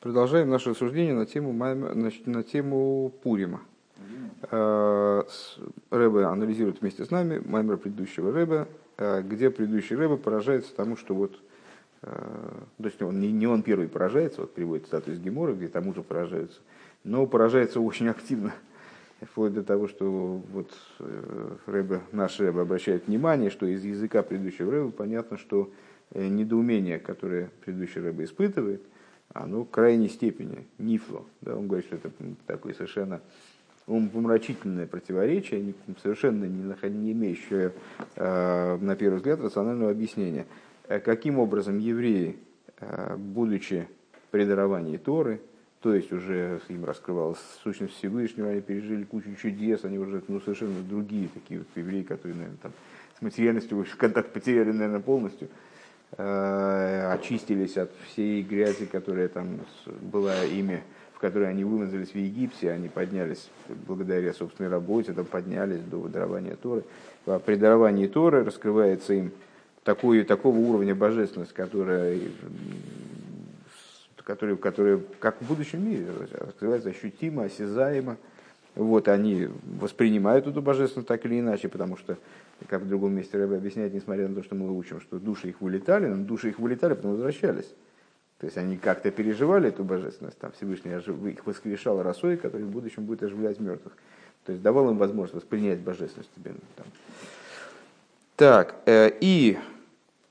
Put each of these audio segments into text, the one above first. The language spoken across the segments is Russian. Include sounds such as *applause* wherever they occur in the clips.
Продолжаем наше рассуждение на тему, значит, на тему Пурима. Э, Рэбе анализирует вместе с нами маймер предыдущего Рэбе, э, где предыдущий Рэбе поражается тому, что вот э, то есть он, не, он первый поражается, вот приводит статус Гемора, где тому же поражаются, но поражается очень активно, вплоть до того, что вот Рэбе, наш Рэбе обращает внимание, что из языка предыдущего Рэбе понятно, что недоумение, которое предыдущий Рэбе испытывает – оно в крайней степени, нифло. Да, он говорит, что это такое совершенно умопомрачительное противоречие, совершенно не, не имеющее, э, на первый взгляд, рационального объяснения. Э, каким образом евреи, э, будучи при даровании Торы, то есть уже им раскрывалась сущность Всевышнего, они пережили кучу чудес, они уже ну, совершенно другие такие вот евреи, которые, наверное, там, с материальностью контакт потеряли, наверное, полностью – очистились от всей грязи, которая там была ими, в которой они вымазались в Египте, они поднялись благодаря собственной работе, там поднялись до дарования Торы. А при даровании Торы раскрывается им такую, такого уровня божественность, которая, которая, которая как в будущем мире раскрывается ощутимо, осязаемо. Вот они воспринимают эту божественность так или иначе, потому что как в другом месте Рэбе объясняет, несмотря на то, что мы учим, что души их вылетали, но души их вылетали, потом возвращались. То есть они как-то переживали эту божественность, там Всевышний их воскрешал росой, который в будущем будет оживлять мертвых. То есть давал им возможность воспринять божественность. Там. Так, э, и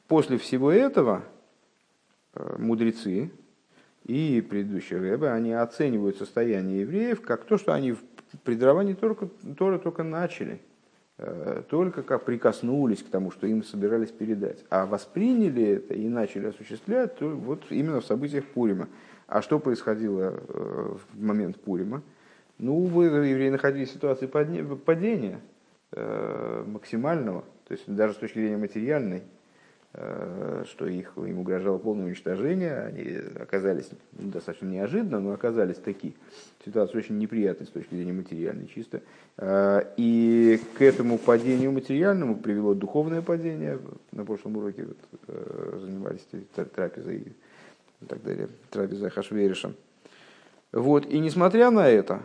после всего этого э, мудрецы и предыдущие рэбы, они оценивают состояние евреев как то, что они в предаровании только, Торы только начали – только как прикоснулись к тому, что им собирались передать. А восприняли это и начали осуществлять то вот именно в событиях Пурима. А что происходило э, в момент Пурима? Ну, вы, евреи, находились в ситуации падения э, максимального, то есть даже с точки зрения материальной, Э, что их, им угрожало полное уничтожение, они оказались достаточно неожиданно, но оказались такие. Ситуация очень неприятная с точки зрения материальной чисто. Э, и к этому падению материальному привело духовное падение. На прошлом уроке вот, э, занимались трапезой и так далее, трапезой Хашверишем. Вот. И несмотря на это,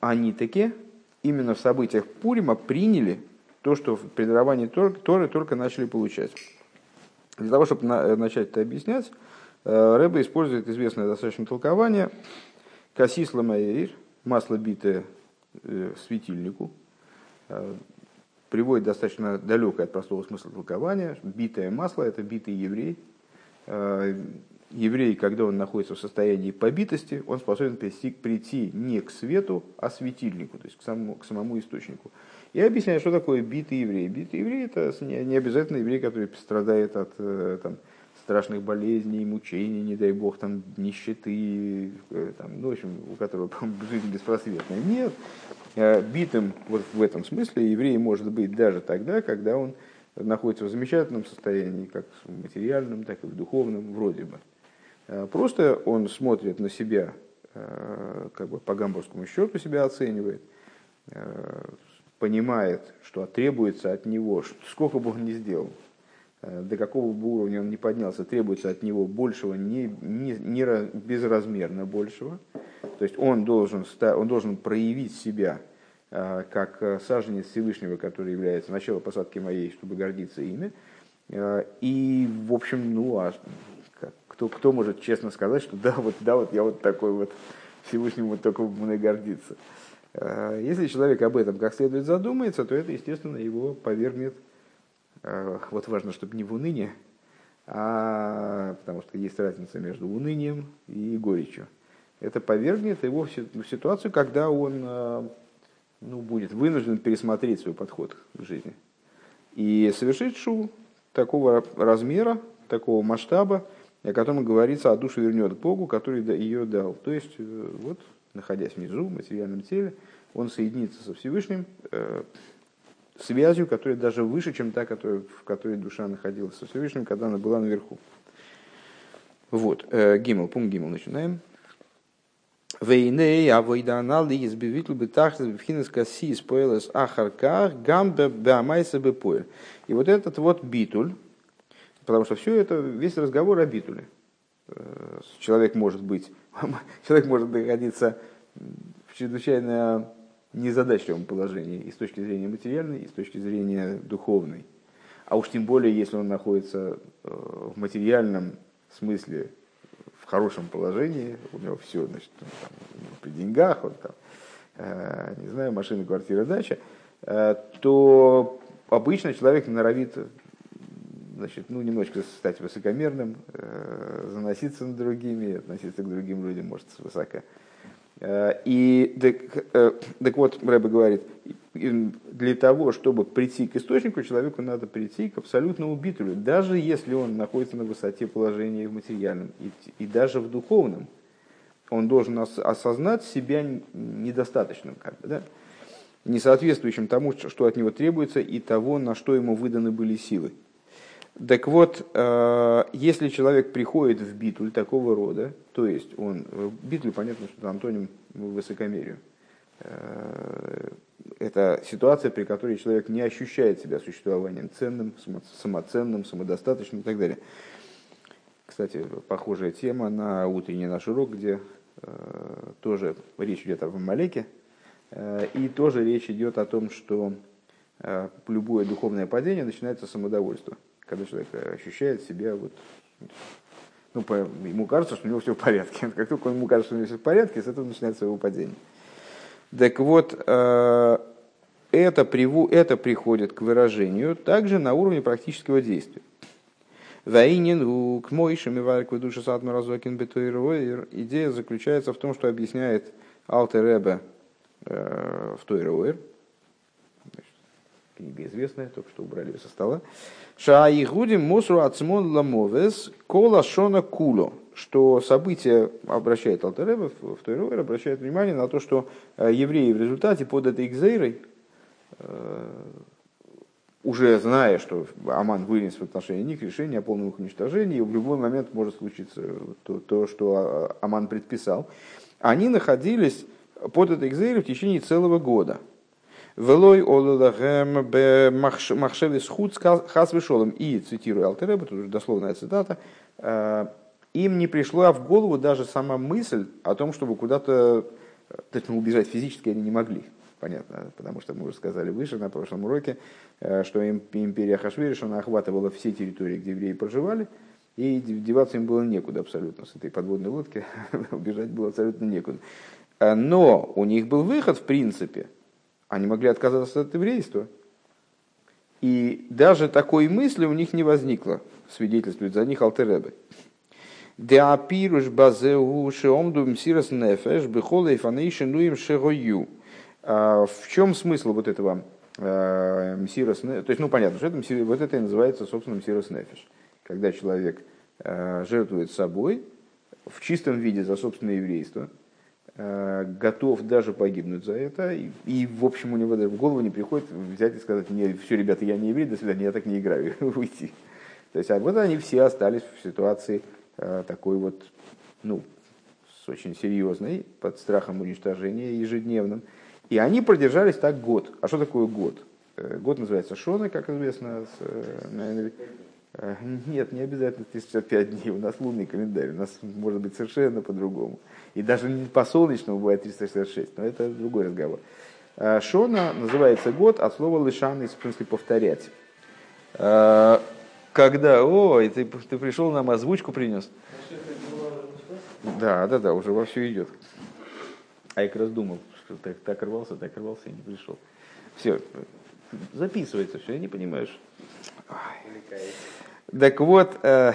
они таки именно в событиях Пурима приняли то, что в предаровании Торы только начали получать. Для того, чтобы начать это объяснять, э, Рэбе использует известное достаточно толкование «Касис ламаэйр» – масло битое э, светильнику, э, приводит достаточно далекое от простого смысла толкования. Битое масло – это битый еврей. Еврей, когда он находится в состоянии побитости, он способен прийти, прийти не к свету, а светильнику, то есть к самому, к самому источнику. Я объясняю, что такое битый еврей. Битый еврей – это не обязательно еврей, который страдает от э, там, страшных болезней, мучений, не дай бог, там, нищеты, э, там, ну, в общем, у которого *laughs* жизнь беспросветная. Нет, э, битым вот в этом смысле еврей может быть даже тогда, когда он находится в замечательном состоянии, как в материальном, так и в духовном, вроде бы. Просто он смотрит на себя, как бы по гамбургскому счету себя оценивает, понимает, что требуется от него, сколько бы он ни сделал, э, до какого бы уровня он не поднялся, требуется от него большего, не, не, не безразмерно большего. То есть он должен, он должен проявить себя э, как э, саженец Всевышнего, который является началом посадки моей, чтобы гордиться ими. И, в общем, ну, а кто, кто может честно сказать, что да, вот, да, вот я вот такой вот Всевышнему вот только мной гордиться. Э, если человек об этом как следует задумается, то это, естественно, его повергнет, э, вот важно, чтобы не в уныние, а, потому что есть разница между унынием и горечью. Это повергнет его в ситуацию, когда он э, ну, будет вынужден пересмотреть свой подход к жизни и совершить шу такого размера, такого масштаба, о котором говорится, а душу вернет к Богу, который ее дал. То есть, вот находясь внизу, в материальном теле, он соединится со Всевышним э, связью, которая даже выше, чем та, которая, в которой душа находилась со Всевышним, когда она была наверху. Вот, э, Гимл, пункт Гимл, начинаем. Вейней авойдана ли избивитл бетахтес бифхинес каси спойлес ахарках гамбе беамайса И вот этот вот битуль, потому что все это, весь разговор о битуле. Человек может быть, *laughs* человек может находиться в чрезвычайно незадачливом положении и с точки зрения материальной, и с точки зрения духовной. А уж тем более, если он находится в материальном смысле в хорошем положении, у него все, значит, он там, при деньгах, он там, э, не знаю, машина, квартира, дача, э, то обычно человек норовит значит, ну, немножко стать высокомерным, э, заноситься над другими, относиться к другим людям, может, свысока. Э, и так, э, так вот, Рэбе говорит, для того, чтобы прийти к источнику, человеку надо прийти к абсолютному битулю, даже если он находится на высоте положения в материальном и, и даже в духовном. Он должен осознать себя недостаточным, как бы, да? несоответствующим тому, что от него требуется, и того, на что ему выданы были силы. Так вот, э, если человек приходит в битуль такого рода, то есть он, битуль, понятно, что это антоним высокомерию, э, это ситуация, при которой человек не ощущает себя существованием ценным, самоценным, самодостаточным и так далее. Кстати, похожая тема на утренний наш урок, где э, тоже речь идет об Амалеке, э, и тоже речь идет о том, что э, любое духовное падение начинается с самодовольства когда человек ощущает себя вот, ну, по, ему кажется, что у него все в порядке. *laughs* Как только ему кажется, что у него все в порядке, с этого начинается его падение. Так вот, э, это, приву, это приходит к выражению также на уровне практического действия. Ваинин к Мойшем и душа Сатма Разокин Идея заключается в том, что объясняет Алтер Ребе э, в Тойруэр, книга известная, только что убрали ее со стола. Шаигудим мусру ацмон ламовес кола шона куло. Что событие обращает Алтаребе в Тойровер, обращает внимание на то, что э, евреи в результате под этой экзейрой, э, уже зная, что Аман вынес в отношении них решение о полном их уничтожении, в любой момент может случиться то, то что а, Аман предписал, они находились под этой экзейрой в течение целого года – Велой олелагем бе махшеве схуд хас вышелом. И, цитирую Алтереба, тут уже дословная цитата, «Э, им не пришла в голову даже сама мысль о том, чтобы куда-то точно убежать физически они не могли. Понятно, потому что мы уже сказали выше на прошлом уроке, э, что империя Хашвириш, она охватывала все территории, где евреи проживали, и деваться им было некуда абсолютно. С этой подводной лодки *laughs* убежать было абсолютно некуда. Э, но у них был выход, в принципе, они могли отказаться от еврейства. И даже такой мысли у них не возникло, свидетельствует за них Алтеребе. Деапируш базеу шеомдум сирос нефеш бихола фанейшин нуим шерою. А в чем смысл вот этого мсирос То есть, ну понятно, что это, вот это и называется, собственно, мсирос нефеш. Когда человек а, жертвует собой в чистом виде за собственное еврейство – Э, готов даже погибнуть за это, и, и в общем у него даже в голову не приходит взять и сказать, не, все, ребята, я не еврей, до свидания, я так не играю, *laughs* уйти. То есть, а вот они все остались в ситуации э, такой вот, ну, с очень серьезной, под страхом уничтожения ежедневным. И они продержались так год. А что такое год? Э, год называется Шона, как известно, с, э, Э, нет, не обязательно 365 дней. У нас лунный календарь. У нас может быть совершенно по-другому. И даже не по солнечному бывает 366, но это другой разговор. Э, Шона называется год от слова лишан, в смысле повторять. Э, когда, о, и ты, ты пришел, нам озвучку принес. Да, да, да, уже во все идет. А я как раз думал, что так, так рвался, так рвался и не пришел. Все, записывается все, я не понимаю. Так вот, э,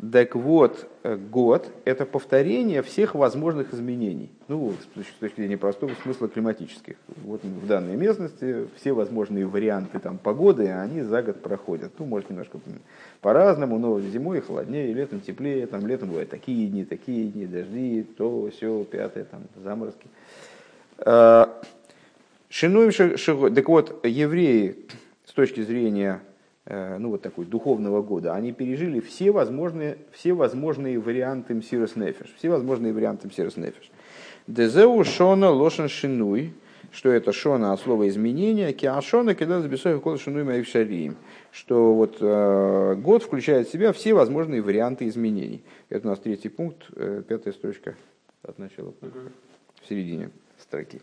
так вот, э, год – это повторение всех возможных изменений. Ну, с точки зрения простого смысла климатических. Вот в данной местности все возможные варианты там, погоды, они за год проходят. Ну, может, немножко по-разному, но зимой холоднее, летом теплее, там летом бывают такие дни, такие дни, дожди, то, все, пятое, там, заморозки. Э, Шинуем шиго. Так вот, евреи с точки зрения ну, вот такой духовного года, они пережили все возможные, все возможные варианты Мсирос Нефеш. Все возможные варианты Мсирос Нефеш. Дезеу шона лошен шинуй, что это шона от слова изменения, киашона кидал забесой кол шинуем шарием, что вот э, год включает в себя все возможные варианты изменений. Это у нас третий пункт, э, пятая строчка от начала пункта, в середине строки.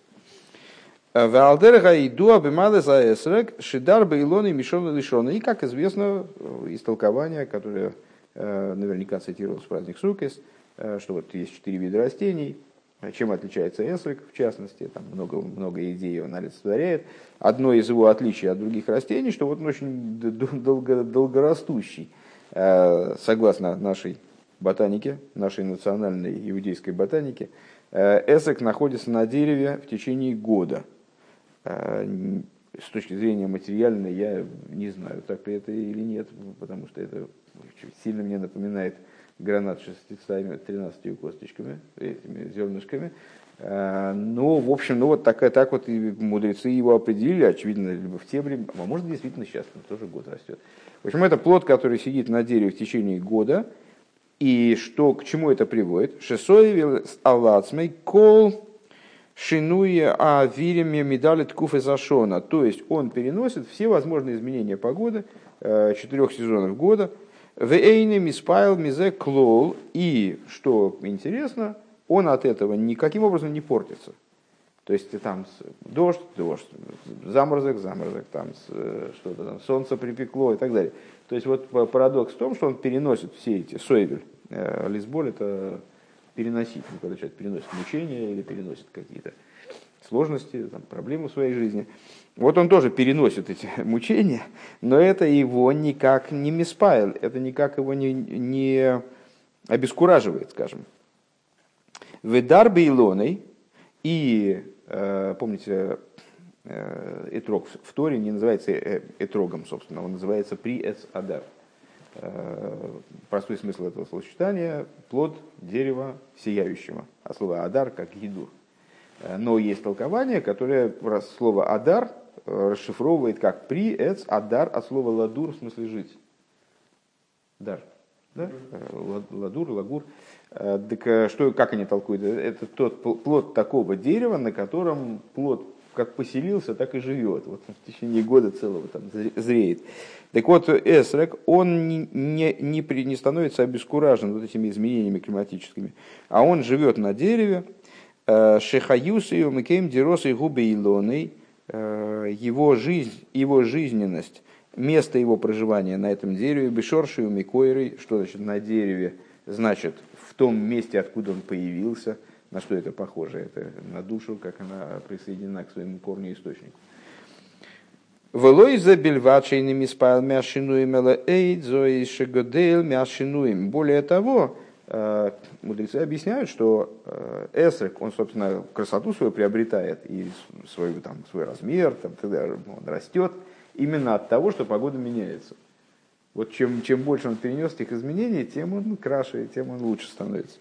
Валдерга иду абимады за эсрек, шидар бейлоны мишон лишон. И, как известно, из толкования, которое э, наверняка цитировалось в праздник Сукес, э, что вот есть четыре вида растений, чем отличается эсрек, в частности, там много, много идей он олицетворяет. Одно из его отличий от других растений, что вот он очень долго, долгорастущий, э, согласно нашей ботанике, нашей национальной иудейской ботанике, эсрек находится на дереве в течение года – с точки зрения материальной я не знаю, так ли это или нет, потому что это сильно мне напоминает гранат с 13 косточками, этими зернышками. А, но, в общем, ну вот так, так вот и мудрецы его определили, очевидно, либо в те времена, а может действительно сейчас, он тоже год растет. В общем, это плод, который сидит на дереве в течение года, и что, к чему это приводит? Шесоевил алацмей кол шинуя а виреме медали ткуфы зашона. То есть он переносит все возможные изменения погоды э, четырех сезонов года. В эйне миспайл мизе клол. И, что интересно, он от этого никаким образом не портится. То есть там дождь, дождь, заморозок, заморозок, там э, что-то там, солнце припекло и так далее. То есть вот парадокс в том, что он переносит все эти сойвель. Э, лисболь это переносить, ну, когда человек переносит мучения или переносит какие-то сложности, там, проблемы в своей жизни. Вот он тоже переносит эти *laughs* мучения, но это его никак не миспайл, это никак его не, не обескураживает, скажем. Ведар Бейлоной и, э, помните, э, Этрог в Торе не называется э, Этрогом, собственно, он называется Приэц Адар. Э, простой смысл этого словосочетания – плод дерева сияющего, а слово «адар» как «гидур». Э, но есть толкование, которое слово «адар» э, расшифровывает как «при», «эц», «адар» от слова «ладур» в смысле «жить». «דר». Да? לדור, לגור. Так что, как они толкуют? Это тот плод такого дерева, на котором плод как поселился, так и живет. Вот в течение года целого там зреет. Так вот, Эсрог, он не, не, не, не становится обескуражен вот этими изменениями климатическими, а он живет на дереве, э, שחיותו ומקום דירתו הוא באילנו, э, его жизнь, его жизненность, место его проживания на этом дереве, Бешорши и Умикойры, что значит на дереве, значит в том месте, откуда он появился – на что это похоже? Это на душу, как она присоединена к своему корню источнику. Велой за бельвачейными спал мяшинуем эйдзо шегодейл мяшинуем. Более того, э, мудрецы объясняют, что э, эсрек, он, собственно, красоту свою приобретает и свой, там, свой размер, там, тогда он растет именно от того, что погода меняется. Вот чем, чем больше он перенес этих изменений, тем он краше, тем он лучше становится.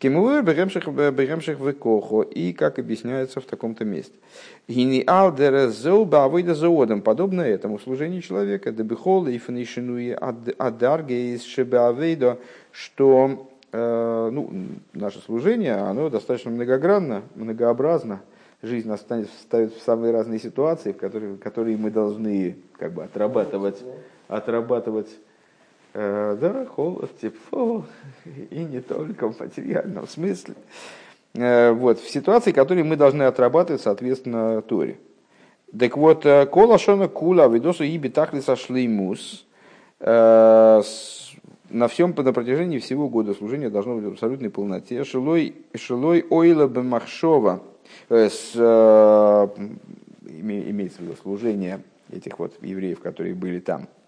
Кемуэр беремших в кохо, и как объясняется в таком-то месте. Гини алдерезоу бавыда заодом, подобно этому служению человека, дебихол и фанишинуи адарге из шебеавейдо, что ну, наше служение, оно достаточно многогранно, многообразно, жизнь нас ставит в самые разные ситуации, в которые, которые мы должны как бы отрабатывать, отрабатывать да, холод, тепло, *laughs* и не только в материальном смысле. Э, вот, в ситуации, которые мы должны отрабатывать, соответственно, Торе. Так вот, э, кола шона кула, видосу и битахли сошли мус, э, на всем на протяжении всего года служения должно быть в абсолютной полноте. Шилой, шилой ойла бемахшова, с, имеется в виду служение этих вот евреев, которые были там –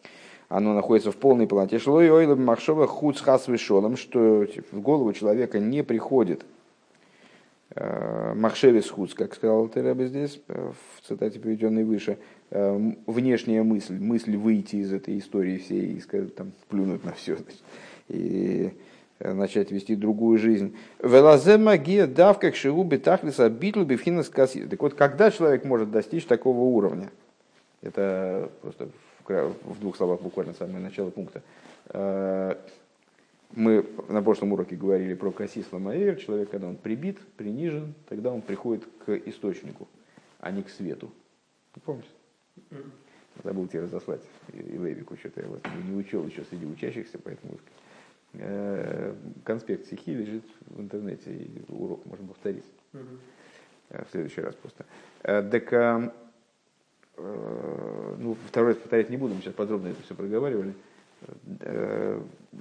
оно находится в полной полноте. Шлой ойла махшова худ хас что в голову человека не приходит э, махшевис худ, как сказал Тереба здесь, э, в цитате, приведенной выше, э, внешняя мысль, мысль выйти из этой истории всей и сказать, там, плюнуть на все и начать вести другую жизнь. Велазе магия дав как шиву бетахлиса битл бифхинас Так вот, когда человек может достичь такого уровня? Это просто в двух словах буквально самое начало пункта. Э, мы на прошлом уроке говорили про Касисла Маэйр, человек, когда он прибит, принижен, тогда он приходит к источнику. а не к свету. Вы помните? Забыл тебе разослать и Левику, что-то я вот не учел еще среди учащихся, поэтому э, конспект стихи лежит в интернете, и урок можно повторить э, в следующий раз просто. Э, так, ну, второй раз повторять не буду, мы сейчас подробно это все проговаривали.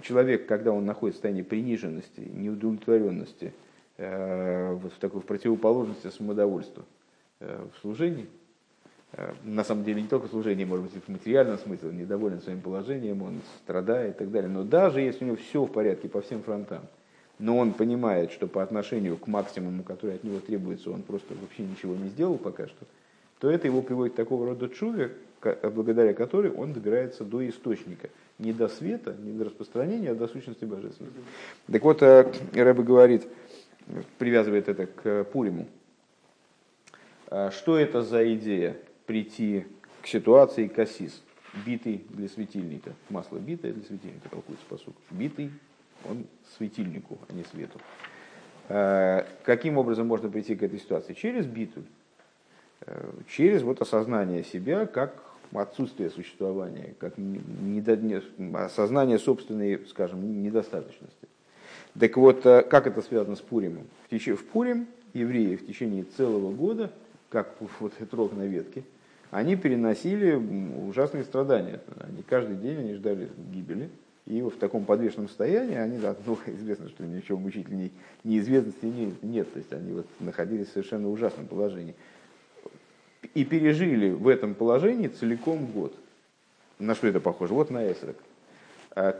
Человек, когда он находится в состоянии приниженности, неудовлетворенности, вот в такой в противоположности самодовольству в служении – Э, на самом деле не только служение, может быть, в материальном смысле, он недоволен своим положением, он страдает и так далее. Но даже если у него все в порядке по всем фронтам, но он понимает, что по отношению к максимуму, который от него требуется, он просто вообще ничего не сделал пока что, то это его приводит к такого рода чуве, благодаря которой он добирается до источника. Не до света, не до распространения, а до сущности божественности. Так вот, э, Рэбе говорит, привязывает это к Пуриму. «А что это за идея? прийти к ситуации кассис, битый для светильника. Масло битое для светильника, толкуется посуд. Битый, он светильнику, а не свету. А, каким образом можно прийти к этой ситуации? Через битуль. А, через вот осознание себя как отсутствие существования, как осознание собственной, скажем, недостаточности. Так вот, а, как это связано с Пуримом? В Пурим евреи в течение целого года, как вот рог на ветке, они переносили ужасные страдания. Они каждый день они ждали гибели. И в таком подвешенном состоянии они, да, ну, *laughs* известно, что ничего мучительней неизвестности нет, нет. То есть они вот находились в совершенно ужасном положении. И пережили в этом положении целиком год. На что это похоже? Вот на эсрак.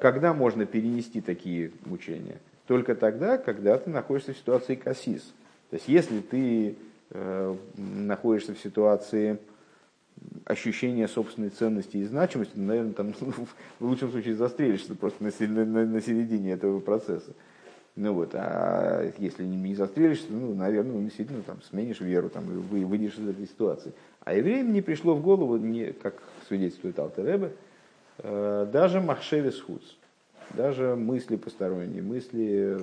Когда можно перенести такие мучения? Только тогда, когда ты находишься в ситуации кассис. То есть если ты э, находишься в ситуации ощущение собственной ценности и значимости, наверное, там *laughs* в лучшем случае застрелишься просто на, на, на середине этого процесса. Ну вот, а если не, застрелишься, ну, наверное, ну, действительно там сменишь веру там, и вы, выйдешь из этой ситуации. А евреям не пришло в голову, не, как свидетельствует Алтеребе, э, даже Махшевис Хуц, даже мысли посторонние, мысли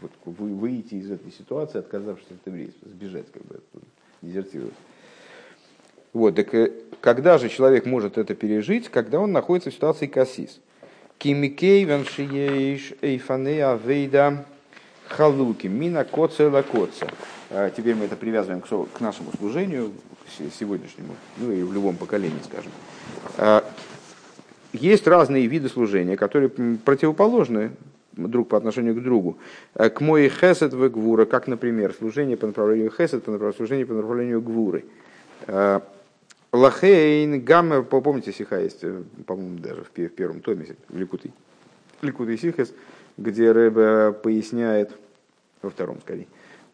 вот, вы, выйти из этой ситуации, отказавшись от еврейства, сбежать, как бы дезертировать. Вот, так э, когда же человек может это пережить, когда он находится в ситуации кассис? Кимикей веншиеш эйфанея вейда халуки мина коца ла коца. А, теперь мы это привязываем к нашему служению сегодняшнему, ну и в любом поколении, скажем. А, есть разные виды служения, которые противоположны друг по отношению к другу. А, к моей хесед в гвура, как, например, служение по направлению хесед, по направлению, служение по направлению гвуры. Лахейн, гамма, помните, сиха есть, э, по-моему, даже в первом томе, в Ликуты, Ликуты Сихес, где Рэбе поясняет, во втором скорее,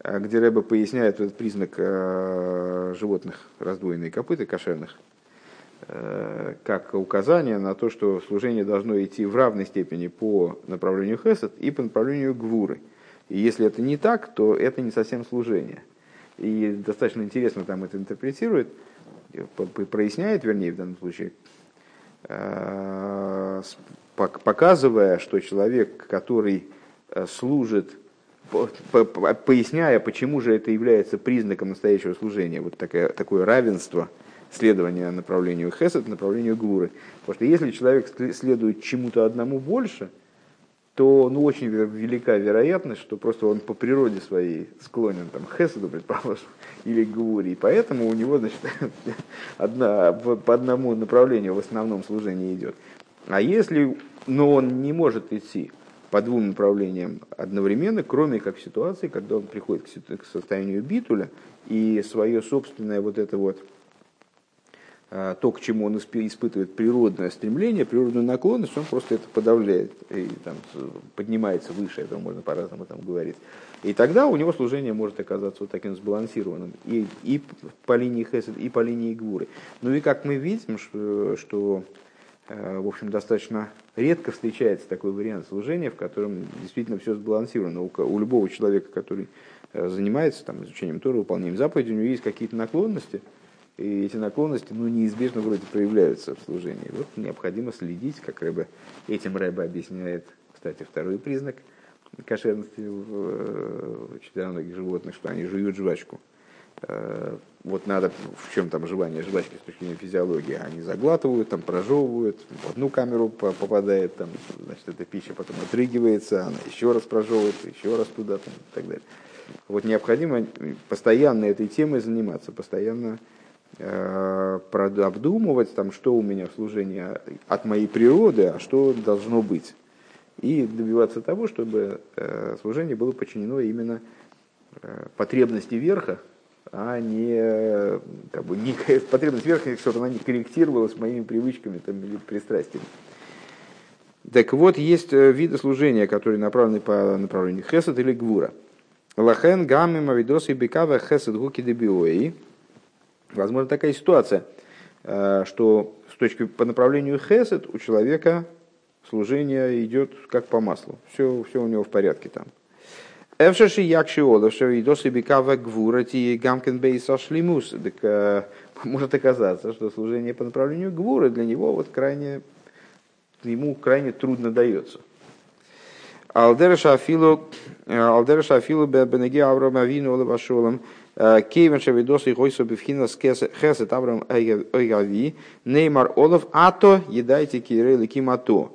э, где Рэбе поясняет этот признак э, животных раздвоенные копыта, кошерных, как указание на то, что служение должно идти в равной степени по направлению хесед и по направлению гвуры. И если это не так, то это не совсем служение. И достаточно интересно там это интерпретирует – проясняет, вернее, в данном случае, э, показывая, что человек, который э, служит, поясняя, почему же это является признаком настоящего служения, вот такое, такое равенство следования направлению хесед, направлению гуры. Потому что если человек следует чему-то одному больше – то ну, очень велика вероятность, что просто он по природе своей склонен там, к хесаду, предположим, *laughs* или к и поэтому у него значит, *laughs* одна, по одному направлению в основном служение идет. А если, но он не может идти по двум направлениям одновременно, кроме как в ситуации, когда он приходит к состоянию битуля, и свое собственное вот это вот то, к чему он испытывает природное стремление, природную наклонность, он просто это подавляет и там, поднимается выше, этого можно по-разному там говорить. И тогда у него служение может оказаться вот таким сбалансированным и, и по линии Хесед, и по линии Гвуры. Ну и как мы видим, что, что э, в общем, достаточно редко встречается такой вариант служения, в котором действительно все сбалансировано. У, у любого человека, который э, занимается там, изучением Тора, выполнением заповедей, у него есть какие-то наклонности – и эти наклонности ну, неизбежно вроде проявляются в служении. Вот необходимо следить, как Рэбе, этим Рэбе объясняет, кстати, второй признак кошерности в четвероногих животных, что они жуют жвачку. э, вот надо, в чем там желание жвачки с точки зрения физиологии, они заглатывают, там прожевывают, в одну камеру попадает, там, значит, эта пища потом отрыгивается, она еще раз прожевывает, еще раз туда, там, и так далее. Вот необходимо постоянно этой темой заниматься, постоянно э, обдумывать, там, что у меня в служении от моей природы, а что должно быть. И добиваться того, чтобы э, служение было подчинено именно э, потребности верха, а не, как бы, не потребность верхних, чтобы она не корректировалась моими привычками там, или пристрастиями. Так вот, есть э, виды служения, которые направлены по направлению хесед или гвура. Лахен гамми мавидосы бекава хесед гуки дебиои. Возможно, такая ситуация, э, что с точки по направлению хесед у человека служение идет как по маслу. Все, все у него в порядке там. Эвшаши якши оловша и досы бекава гвурати гамкен бейса шлимус. Так э, *laughs* может оказаться, что служение по направлению гвуры для него вот крайне, ему крайне трудно дается. Алдереша афилу, э, алдереша афилу бенеги Авраам Авину олавашолам, э, Кейвен шавидосы и хойсо бифхинас хесет Авраам ойгави, неймар олов ато едайте кирели кимато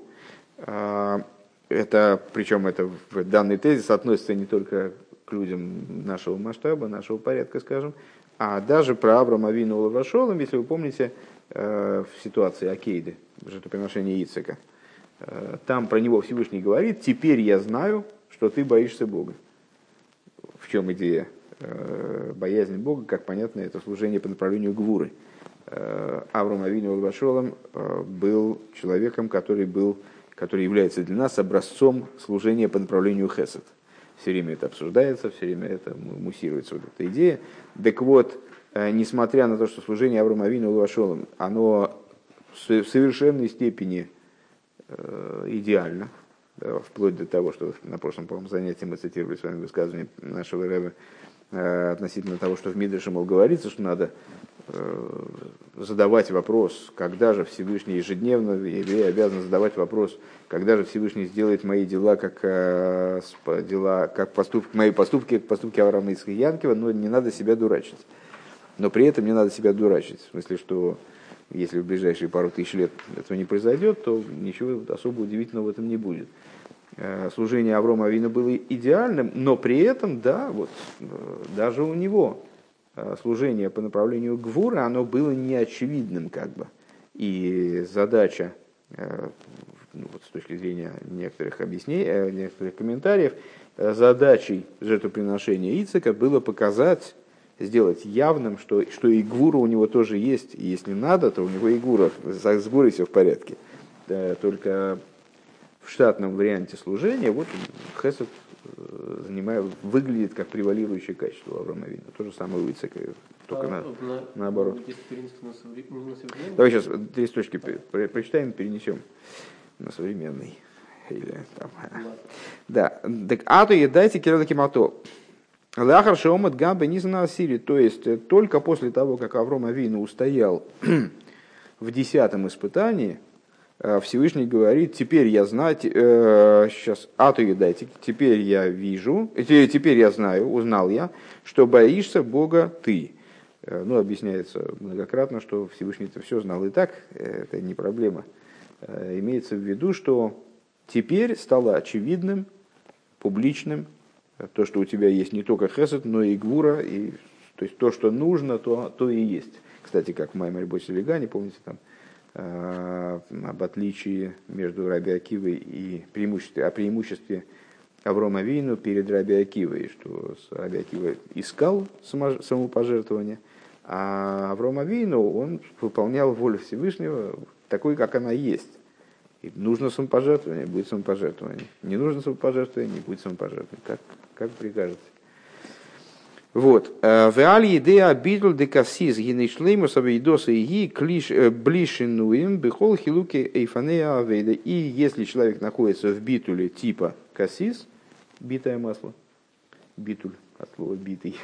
это, причем это данный тезис относится не только к людям нашего масштаба, нашего порядка, скажем, а даже про Авраама Вину Лавашолом, если вы помните, в ситуации Акейды, жертвоприношения Ицека. Э, там про него Всевышний говорит, теперь я знаю, что ты боишься Бога. В чем идея? Э, боязнь Бога, как понятно, это служение по направлению Гвуры. Авраам Авину Лавашолом был человеком, который был который является для нас образцом служения по направлению Хесед. Все время это обсуждается, все время это муссируется вот эта идея. Так вот, э, несмотря на то, что служение Авраама Авину оно в совершенной степени э, идеально, да, вплоть до того, что на прошлом, по занятии мы цитировали с вами высказывание нашего Рэба э, относительно того, что в Мидрше, мол, говорится, что надо Э, задавать вопрос, когда же Всевышний ежедневно, еврей обязан задавать вопрос, когда же Всевышний сделает мои дела как э, дела, как поступки, мои поступки, поступки Авраама Ицхака Янкива, но не надо себя дурачить. Но при этом не надо себя дурачить. В смысле, что если в ближайшие пару тысяч лет этого не произойдет, то ничего особо удивительного в этом не будет. Э, служение Аврома Авина было идеальным, но при этом, да, вот даже у него Э, служение по направлению Гвура, оно было неочевидным как бы. И задача, э, ну, вот с точки зрения некоторых объяснений, э, некоторых комментариев, задачей жертвоприношения Ицека было показать, сделать явным, что, что и Гвура у него тоже есть, и если надо, то у него и Гура, с Гурой все в порядке. Только в штатном варианте служения, вот Хесед Э, занимает, выглядит как превалирующее качество Авраама Вина. То же самое у Ицека, только а, на, на, наоборот. На Давай сейчас три строчки прочитаем, перенесем на современный. Или, там. Да. Так, а то едайте кирилла кимато. Лахар шеомат гамбе не на Сири. То есть, э, только после того, как Авром Авину устоял *clears throat* в десятом испытании, Э, Всевышний говорит, теперь я знать, э, сейчас, а то дайте, теперь я вижу, теперь я знаю, узнал я, что боишься Бога ты. Э, ну, объясняется многократно, что Всевышний это все знал и так, э, это не проблема. Имеется в виду, что теперь стало очевидным, публичным, то, что у тебя есть не только хесед, но и гвура, и, то есть то, что нужно, то, то и есть. Кстати, как в Маймере Боселегане, помните, там Э, об отличии между Раби Акивой и преимуществе, о преимуществе Аврома Вину перед Раби Акивой, что Раби Акива искал самопожертвование, а Аврома Вину он выполнял волю Всевышнего такой, как она есть. И нужно самопожертвование, будет самопожертвование. Не нужно самопожертвование, не будет самопожертвование. Как, как прикажете. Вот. Э, в реалии идея битл де кассис гинешлеймус авейдоса и клиш э, блишинуем бихол хилуки эйфанея авейда. И если человек находится в битуле типа кассис, битое масло, битуль от слова битый,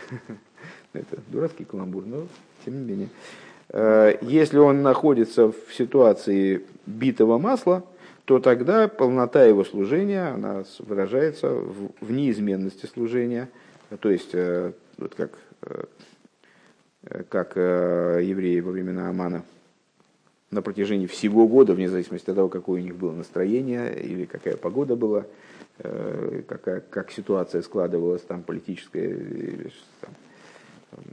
*laughs* это дурацкий каламбур, но тем не менее. Э, если он находится в ситуации битого масла, то тогда полнота его служения она выражается в неизменности служения, то есть вот как э, как евреи во времена Амана на протяжении всего года, вне зависимости от того, какое у них было настроение или какая погода была, какая, как ситуация складывалась там политическая, там,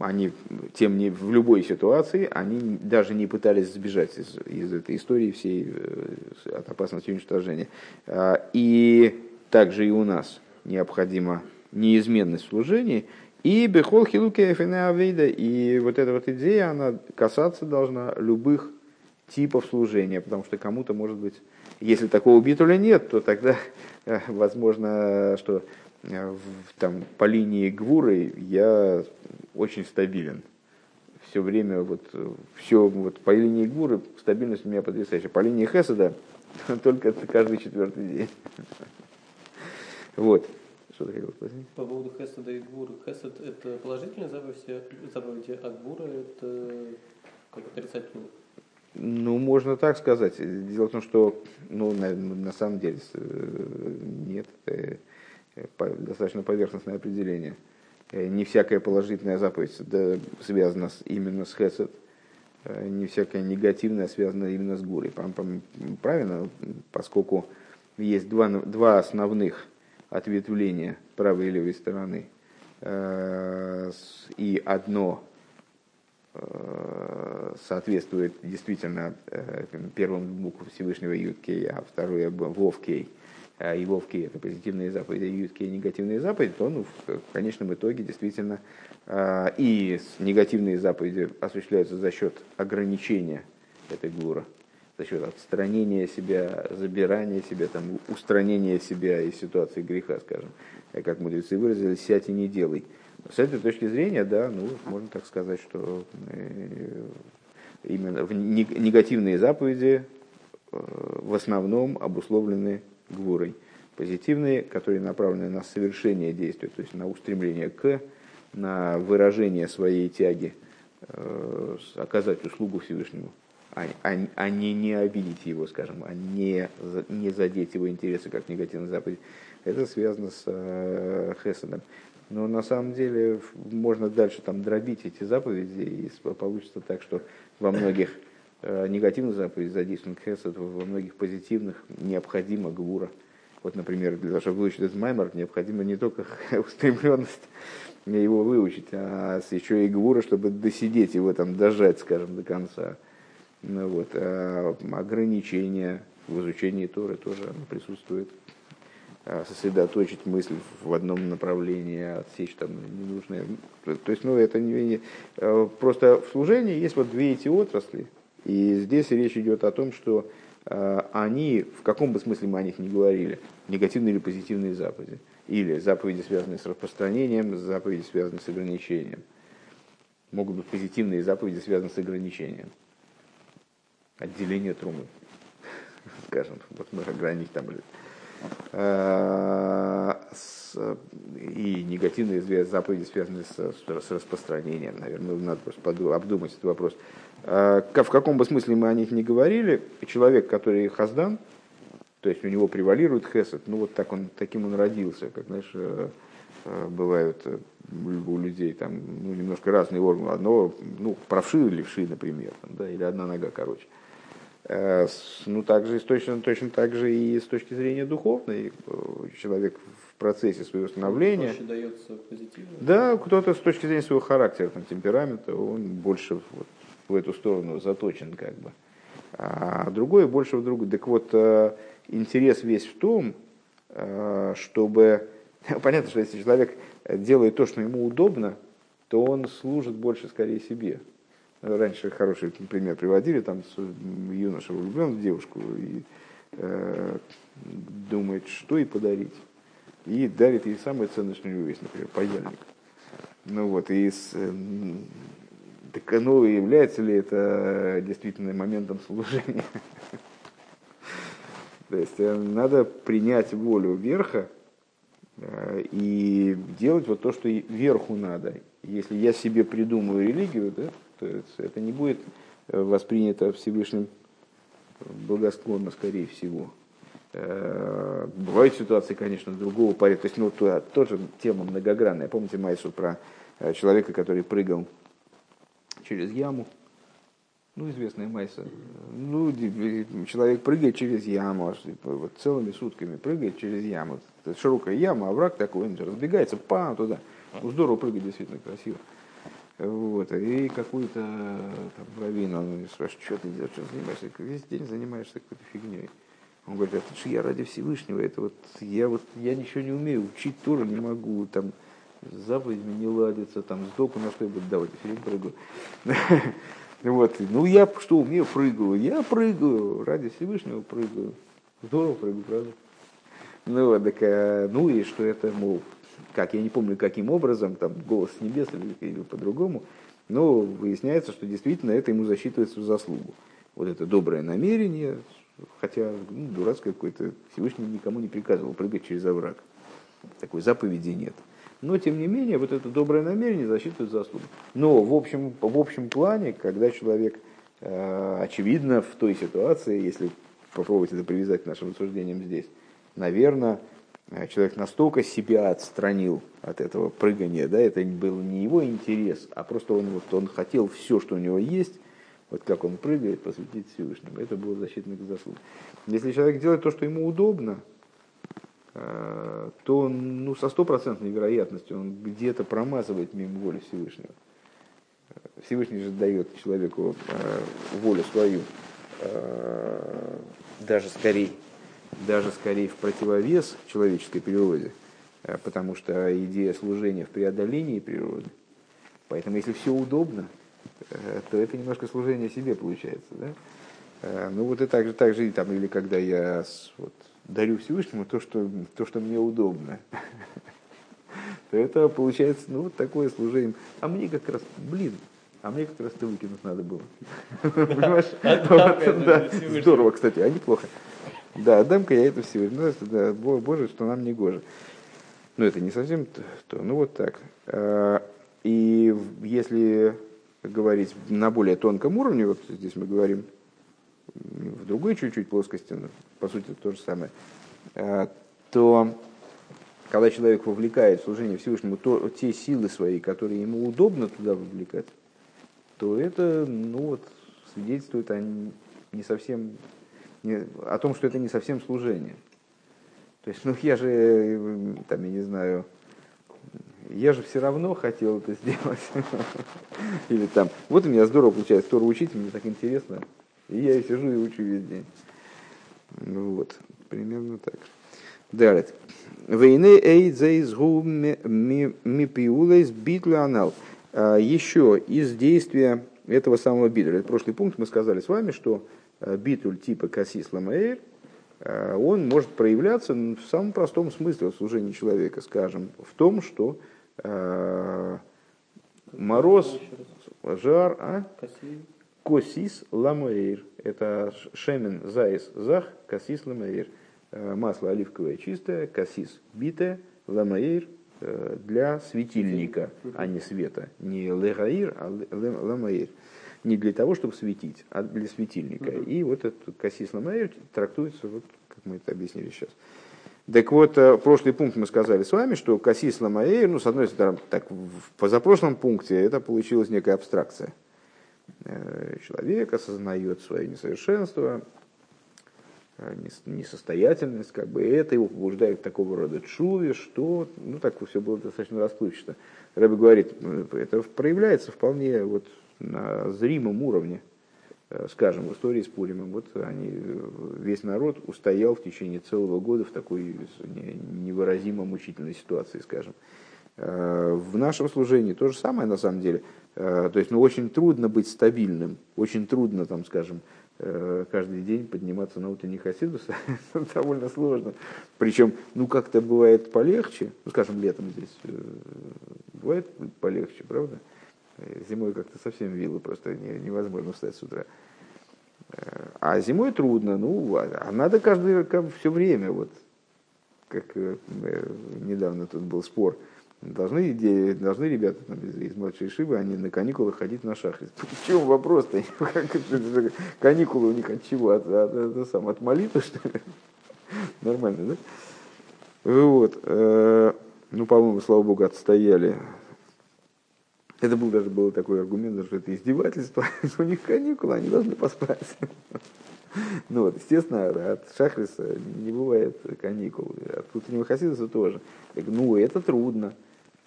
они, тем не в любой ситуации, они даже не пытались сбежать из, из этой истории всей э, от опасности уничтожения. А, и также и у нас необходима неизменность служений. И бехол хилуки авейда. И вот эта вот идея, она касаться должна любых типов служения, потому что кому-то может быть, если такого битуля нет, то тогда э, возможно, что там, по линии Гвуры я очень стабилен. Все время, вот, все, вот по линии Гвуры стабильность у меня потрясающая. По линии Хеседа *laughs* только каждый четвертый день. *laughs* Вот. Что ты хотел спросить? По поводу Хеседа и Гвуры. Хесед – это положительная заповедь, заповеди, а Гвура – это как отрицательная? Ну, можно так сказать. Дело в том, что, ну, на, на самом деле, э, нет, это достаточно поверхностное определение. Э, не всякая положительная заповедь связана именно с хесед, э, не всякая негативная связана именно с гурой. Правильно, поскольку есть два, два основных ответвления правой и левой стороны, э, и одно соответствует действительно первому букву Всевышнего Юткей, а второе Вовкей – его в это позитивные заповеди, ютки негативные заповеди, то ну, в конечном итоге действительно а, и негативные заповеди осуществляются за счет ограничения этой гура, за счет отстранения себя, забирания себя, там, устранения себя из ситуации греха, скажем. Как мудрецы выразили, сядь и не делай. С этой точки зрения, да, ну, можно так сказать, что э, именно негативные заповеди э, в основном обусловлены гвурой. Позитивные, которые направлены на совершение действия, то есть на устремление к, на выражение своей тяги, э, оказать услугу Всевышнему, а, а, а не, не обидеть его, скажем, а не, не задеть его интересы, как негативный заповедь. Это связано с э, Хесадом. Но на самом деле можно дальше там дробить эти заповеди, и получится так, что во многих негативных заповедей задействован хесед, во многих позитивных необходима гвура. Вот, например, для того, чтобы выучить этот маймер, необходима не только *laughs* устремленность его выучить, а еще и гвура, чтобы досидеть его, там, дожать, скажем, до конца. Ну, вот. А ограничения в изучении Торы тоже присутствует. А сосредоточить мысль в одном направлении, отсечь там ненужное. То есть, ну, это не, э, просто в служении есть вот две эти отрасли, и здесь речь идет о том, что э, они, в каком бы смысле мы о них не говорили, негативные или позитивные заповеди, или заповеди, связанные с распространением, заповеди, связанные с ограничением. Могут быть позитивные заповеди, связанные с ограничением. Отделение трумы, *laughs* скажем, вот мы ограничить там э, и негативные заповеди, связанные с, распространением. Наверное, надо просто обдумать этот вопрос. А, в каком бы смысле мы о них не говорили, человек, который хаздан, то есть у него превалирует хесед, ну вот так он, таким он родился, как, знаешь, э, э, бывают э, у людей там ну, немножко разные органы. Одно, ну, правши или вши, например, там, да, или одна нога, короче. Ну, также точно, точно так же и с точки зрения духовной. Человек в процессе своего становления... дается позитивно? Да, кто-то с точки зрения своего характера, там, темперамента, он больше вот, в эту сторону заточен как бы. А другое больше в другую. Так вот, э, интерес весь в том, э, чтобы... *laughs* Понятно, что если человек делает то, что ему удобно, то он служит больше скорее себе. Раньше хороший пример приводили, там юноша влюблен в девушку и э, думает, что ей подарить. И дарит ей самое ценное, что у него есть, например, паяльник. Ну вот, и с, так ну, является ли это действительно моментом служения? *laughs* То есть э, надо принять волю верха э, и делать вот то, что верху надо. Если я себе придумаю религию, да, то это не будет э, воспринято Всевышним благосклонно, скорее всего. Бывают ситуации, конечно, другого порядка. То есть, ну, тоже тема многогранная. Помните Майсу про человека, который прыгал через яму, ну, известная майса. Ну, человек прыгает через яму, вот целыми сутками прыгает через яму. Это широкая яма, овраг такой, он разбегается, пам, туда. Ну, здорово прыгать, действительно красиво. Вот, и какую-то там раввин, он спрашивает, что ты делаешь, ты занимаешься? Весь день занимаешься какой-то фигней. Он говорит, это же я ради Всевышнего, это вот я вот я ничего не умею, учить тоже не могу, там заповедями не ладится, там сдоку на что я буду давать, я все прыгаю. *laughs* Вот. Ну, я что умею, прыгаю. Я прыгаю, ради Всевышнего прыгаю. Здорово прыгаю, правда? Ну, вот, так, а, ну и что это, мол, как, я не помню, каким образом, там, голос с небес или, или по-другому, но выясняется, что действительно это ему засчитывается в заслугу. Вот это доброе намерение, хотя ну, дурацкое какое-то, Всевышний никому не приказывал прыгать через овраг. Такой заповеди нет. Но, тем не менее, вот это доброе намерение засчитывает заслугу. Но в общем, в общем плане, когда человек, э, очевидно, в той ситуации, если попробовать это привязать к нашим рассуждениям здесь, наверное, э, человек настолько себя отстранил от этого прыгания, да, это был не его интерес, а просто он, вот, он хотел все, что у него есть, вот как он прыгает, посвятить Всевышнему. Это было защитник заслуг. Если человек делает то, что ему удобно, то ну, со стопроцентной вероятностью он где-то промазывает мимо воли Всевышнего. Всевышний же дает человеку э, волю свою э, даже скорее, даже скорее в противовес человеческой природе, потому что идея служения в преодолении природы. Поэтому если все удобно, то это немножко служение себе получается. Да? Ну вот и так же, так же там, или когда я вот, дарю Всевышнему то, что, то, что мне удобно, *laughs* то это получается ну, вот такое служение. А мне как раз, блин, а мне как раз ты выкинуть надо было. *laughs* Понимаешь? *laughs* Да, здорово, кстати, а неплохо. Да, отдам-ка я это Всевышнему. Да, Боже, что нам не гоже. Ну, это не совсем то. Ну, вот так. А, и если говорить на более тонком уровне, вот здесь мы говорим в другой чуть-чуть плоскости, но по сути то же самое, э, то когда человек вовлекает в служение Всевышнему то, те силы свои, которые ему удобно туда вовлекать, то это ну вот, свидетельствует о не совсем не, о том, что это не совсем служение. То есть, ну я же, там, я не знаю, я же все равно хотел это сделать. *laughs* Или там, вот у меня здорово получается Тору учить, мне так интересно. И я сижу и учу весь день. Ну вот, примерно так. Далее. Войны эйдзейзгу мипиулейс битля анал. А, еще из действия этого самого битля. Это прошлый пункт мы сказали с вами, что а, ביטול типа כתית למאור, а, он может проявляться в самом простом смысле в служении человека, скажем, в том, что мороз, жар, а? כתית למאור. Это שמן זית זך, כתית למאור. Э, масло оливковое чистое, כתית битое, למאור э, для светильника, а не света. Не легаир, а למאור. Не для того, чтобы светить, а для светильника. И вот этот косис ламаир трактуется, вот, как мы это объяснили сейчас. Так вот, э, прошлый пункт мы сказали с вами, что косис ламаир, ну, с одной стороны, так, в позапрошлом пункте это получилась некая абстракция. Э, человек осознает свое несовершенство, э, несостоятельность, как бы это его побуждает к такого рода чуве, что, ну так все было достаточно расплывчато. Рэбби говорит, э, это проявляется вполне вот на зримом уровне, скажем, в истории с Пуримом. Вот они, весь народ устоял в течение целого года в такой невыразимо мучительной ситуации, скажем. В нашем служении то же самое на самом деле. Э, то есть, ну, очень трудно быть стабильным, очень трудно, там, скажем, э, каждый день подниматься на утренний хасидус, *laughs* довольно сложно. Причем, ну, как-то бывает полегче, ну, скажем, летом здесь э, бывает полегче, правда? Зимой как-то совсем вилы, просто невозможно встать с утра. А зимой трудно, ну, а, а надо каждый, как, все время, вот, как недавно тут был спор, Должны, должны ребята там, из, младшей шибы, они на каникулы ходить на шахрис. *laughs* В чем вопрос-то? *laughs* Каникулы у них от чего? От, от, от, сам, от молитвы, что ли? *laughs* Нормально, да? Вот. Э, ну, по-моему, слава богу, отстояли Это был даже был такой аргумент, что это издевательство. У них каникулы, они должны поспать. Ну вот, естественно, от Шахриса не бывает каникул. От утреннего Хасидаса тоже. Ну, это трудно.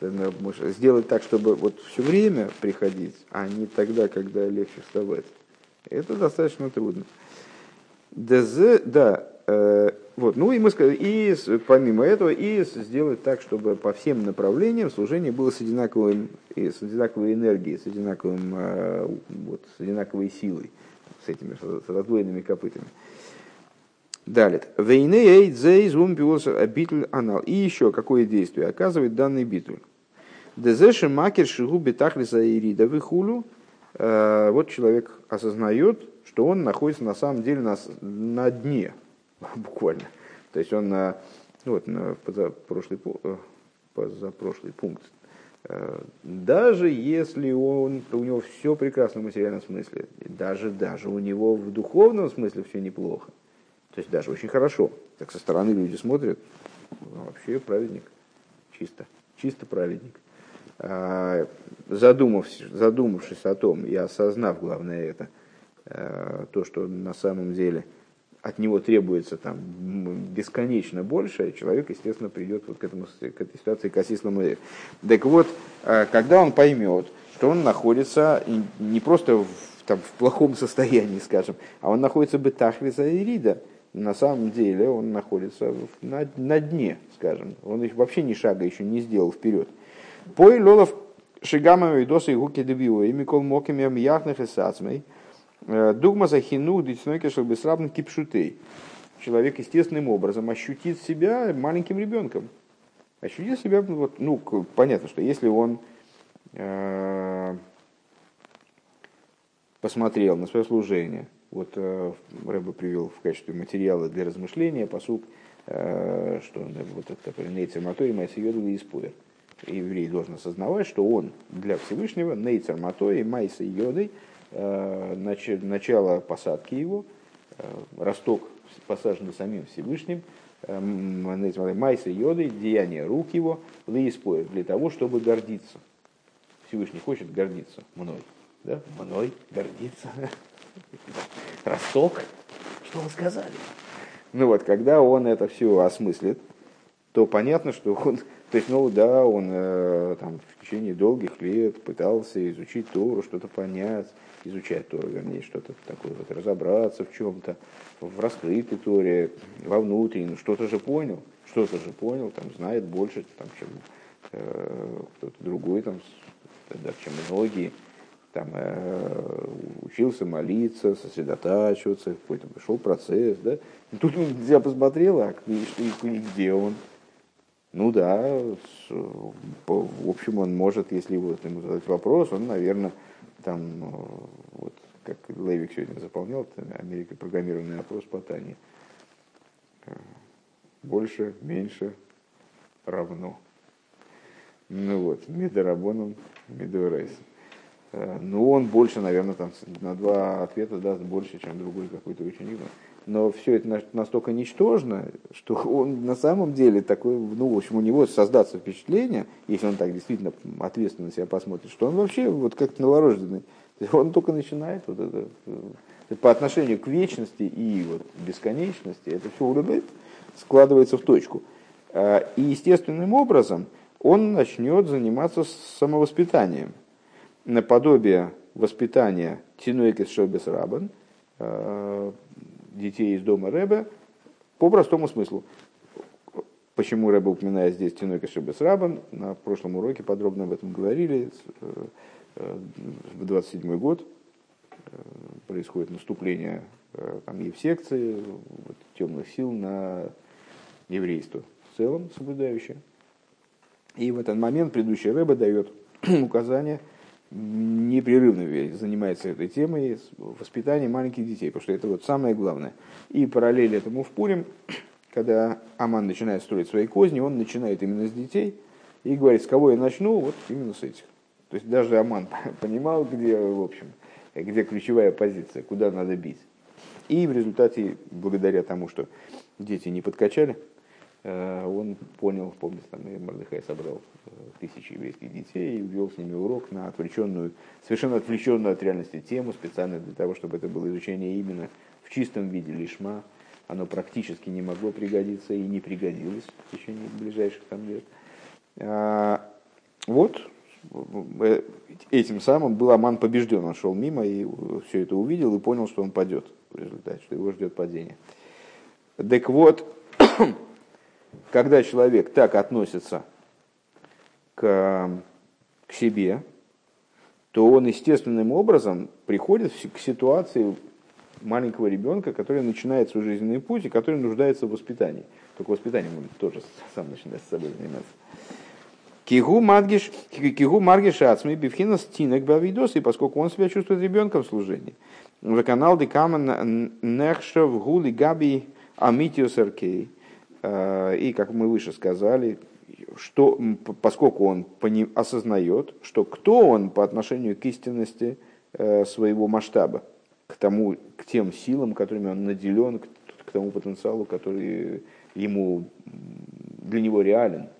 Сделать так, чтобы вот все время приходить, а не тогда, когда легче вставать. Это достаточно трудно. ДЗ, да, э, вот, ну и мы сказали, и помимо этого, и сделать так, чтобы по всем направлениям служение было с одинаковым, с одинаковой энергией, с одинаковым, э, вот, с одинаковой силой, с этими с раздвоенными копытами. Далее. Вейне битуль анал. И еще какое действие оказывает данный битуль. Дезеши макер шигу бетахлиса ирида вихулю. Э, вот человек осознает, что он находится на самом деле на, на дне, *laughs* буквально. То есть он на, ну вот, на позапрошлый, э, позапрошлый пункт. Э, даже если он, у него все прекрасно в материальном смысле, даже, даже у него в духовном смысле все неплохо, то есть даже очень хорошо, так со стороны люди смотрят, ну, вообще праведник, чисто, чисто праведник. А, задумавшись, задумавшись о том и осознав, главное это, э, то, что на самом деле – от него требуется там бесконечно больше, человек, естественно, придет вот к, этому, к этой ситуации кассислому. Так вот, э, когда он поймет, что он находится не просто в, там, в плохом состоянии, скажем, а он находится в бетахлиса и рида, на самом деле он находится на, на дне, скажем, он вообще ни шага еще не сделал вперед. Пой лолов шигама видоса и гуки дебио, и микол мокими яхных и сацмей – Э, дугма захину дитсной чтобы срабн кипшутей. Человек естественным образом ощутит себя маленьким ребенком. Ощутит себя, вот, ну, понятно, что если он э, посмотрел на свое служение, вот э, Рэба привел в качестве материала для размышления посуд, э, что вот это нейцер мотори майса йодл и испуэр. Еврей должен осознавать, что он для Всевышнего нейцер мотори майса йодой – Э, начало посадки его, росток посаженный самим Всевышним, майса йоды, деяние рук его, лииспоев, для того, чтобы гордиться. Всевышний хочет гордиться мной. Да? Мной гордиться. *laughs* Росток. Что вы сказали? Ну вот, когда он это все осмыслит, то понятно, что он, то есть, ну да, он там в течение долгих лет пытался изучить Тору, что-то понять, изучать Тору, вернее, что-то такое, вот, разобраться в чем-то, в раскрытой Торе, во внутреннем, что-то же понял, что-то же понял, там, знает больше, там, чем э, кто-то другой, там, даже, чем многие, там, э, учился молиться, сосредотачиваться, какой-то шел процесс, да. И тут он я посмотрел, а где он? Ну да, в общем, он может, если вот ему задать вопрос, он, наверное, там, э, вот, как Лейвик сегодня заполнял, Америка программированный опрос по Тане. Э, больше, меньше, равно. Ну вот, медорабоном, медорейс. Э, ну, он больше, наверное, там на два ответа даст больше, чем другой какой-то ученик. Но все это настолько ничтожно, что он на самом деле такой, ну, в общем, у него создаться впечатление, если он так действительно ответственно себя посмотрит, что он вообще вот как новорожденный. Он только начинает вот это, э, по отношению к вечности и вот бесконечности, это все улыбает, складывается в точку. Э, и естественным образом он начнет заниматься самовоспитанием наподобие воспитания Тинуэкис Шобес Рабан, э, детей из дома Рэбе, по простому смыслу. Почему Рэбе упоминает здесь Тинуэкис Шобес Рабан, на прошлом уроке подробно об этом говорили. Э, э, в 27 год происходит наступление там, евсекции, вот, темных сил на еврейство в целом соблюдающее. И в этот момент предыдущий Рэбе дает *clears throat* указание – непрерывно занимается этой темой воспитанием маленьких детей, потому что это вот самое главное. И параллель этому в Пурим, *clears throat* когда Аман начинает строить свои козни, он начинает именно с детей и говорит, с кого я начну, вот именно с этих. То есть даже Аман *laughs* понимал, где, в общем, где ключевая позиция, куда надо бить. И в результате, благодаря тому, что дети не подкачали, он понял, помните, там и Мордыхай собрал тысячи еврейских детей и ввел с ними урок на отвлеченную, совершенно отвлеченную от реальности тему, специально для того, чтобы это было изучение именно в чистом виде лишма. Оно практически не могло пригодиться и не пригодилось в течение ближайших там лет. А, вот, э, этим самым был Аман побежден. Он шел мимо и все это увидел и понял, что он падет в результате, что его ждет падение. Так вот, *clears throat* когда человек так относится к, к себе, то он естественным образом приходит к ситуации маленького ребенка, который начинает свой жизненный путь и который нуждается в воспитании. Только воспитанием он тоже *laughs* сам начинает с собой заниматься. Кигу маргиш, кигу маргиш ацми бифхина стинок бавидос, и поскольку он себя чувствует ребенком в служении. Канал декамен нехшев гули габи амитиус аркей. Э, и, как мы выше сказали, что, поскольку он осознает, что кто он по отношению к истинности э, своего масштаба, к, тому, к тем силам, которыми он наделен, к, тому потенциалу, который ему, для него реален –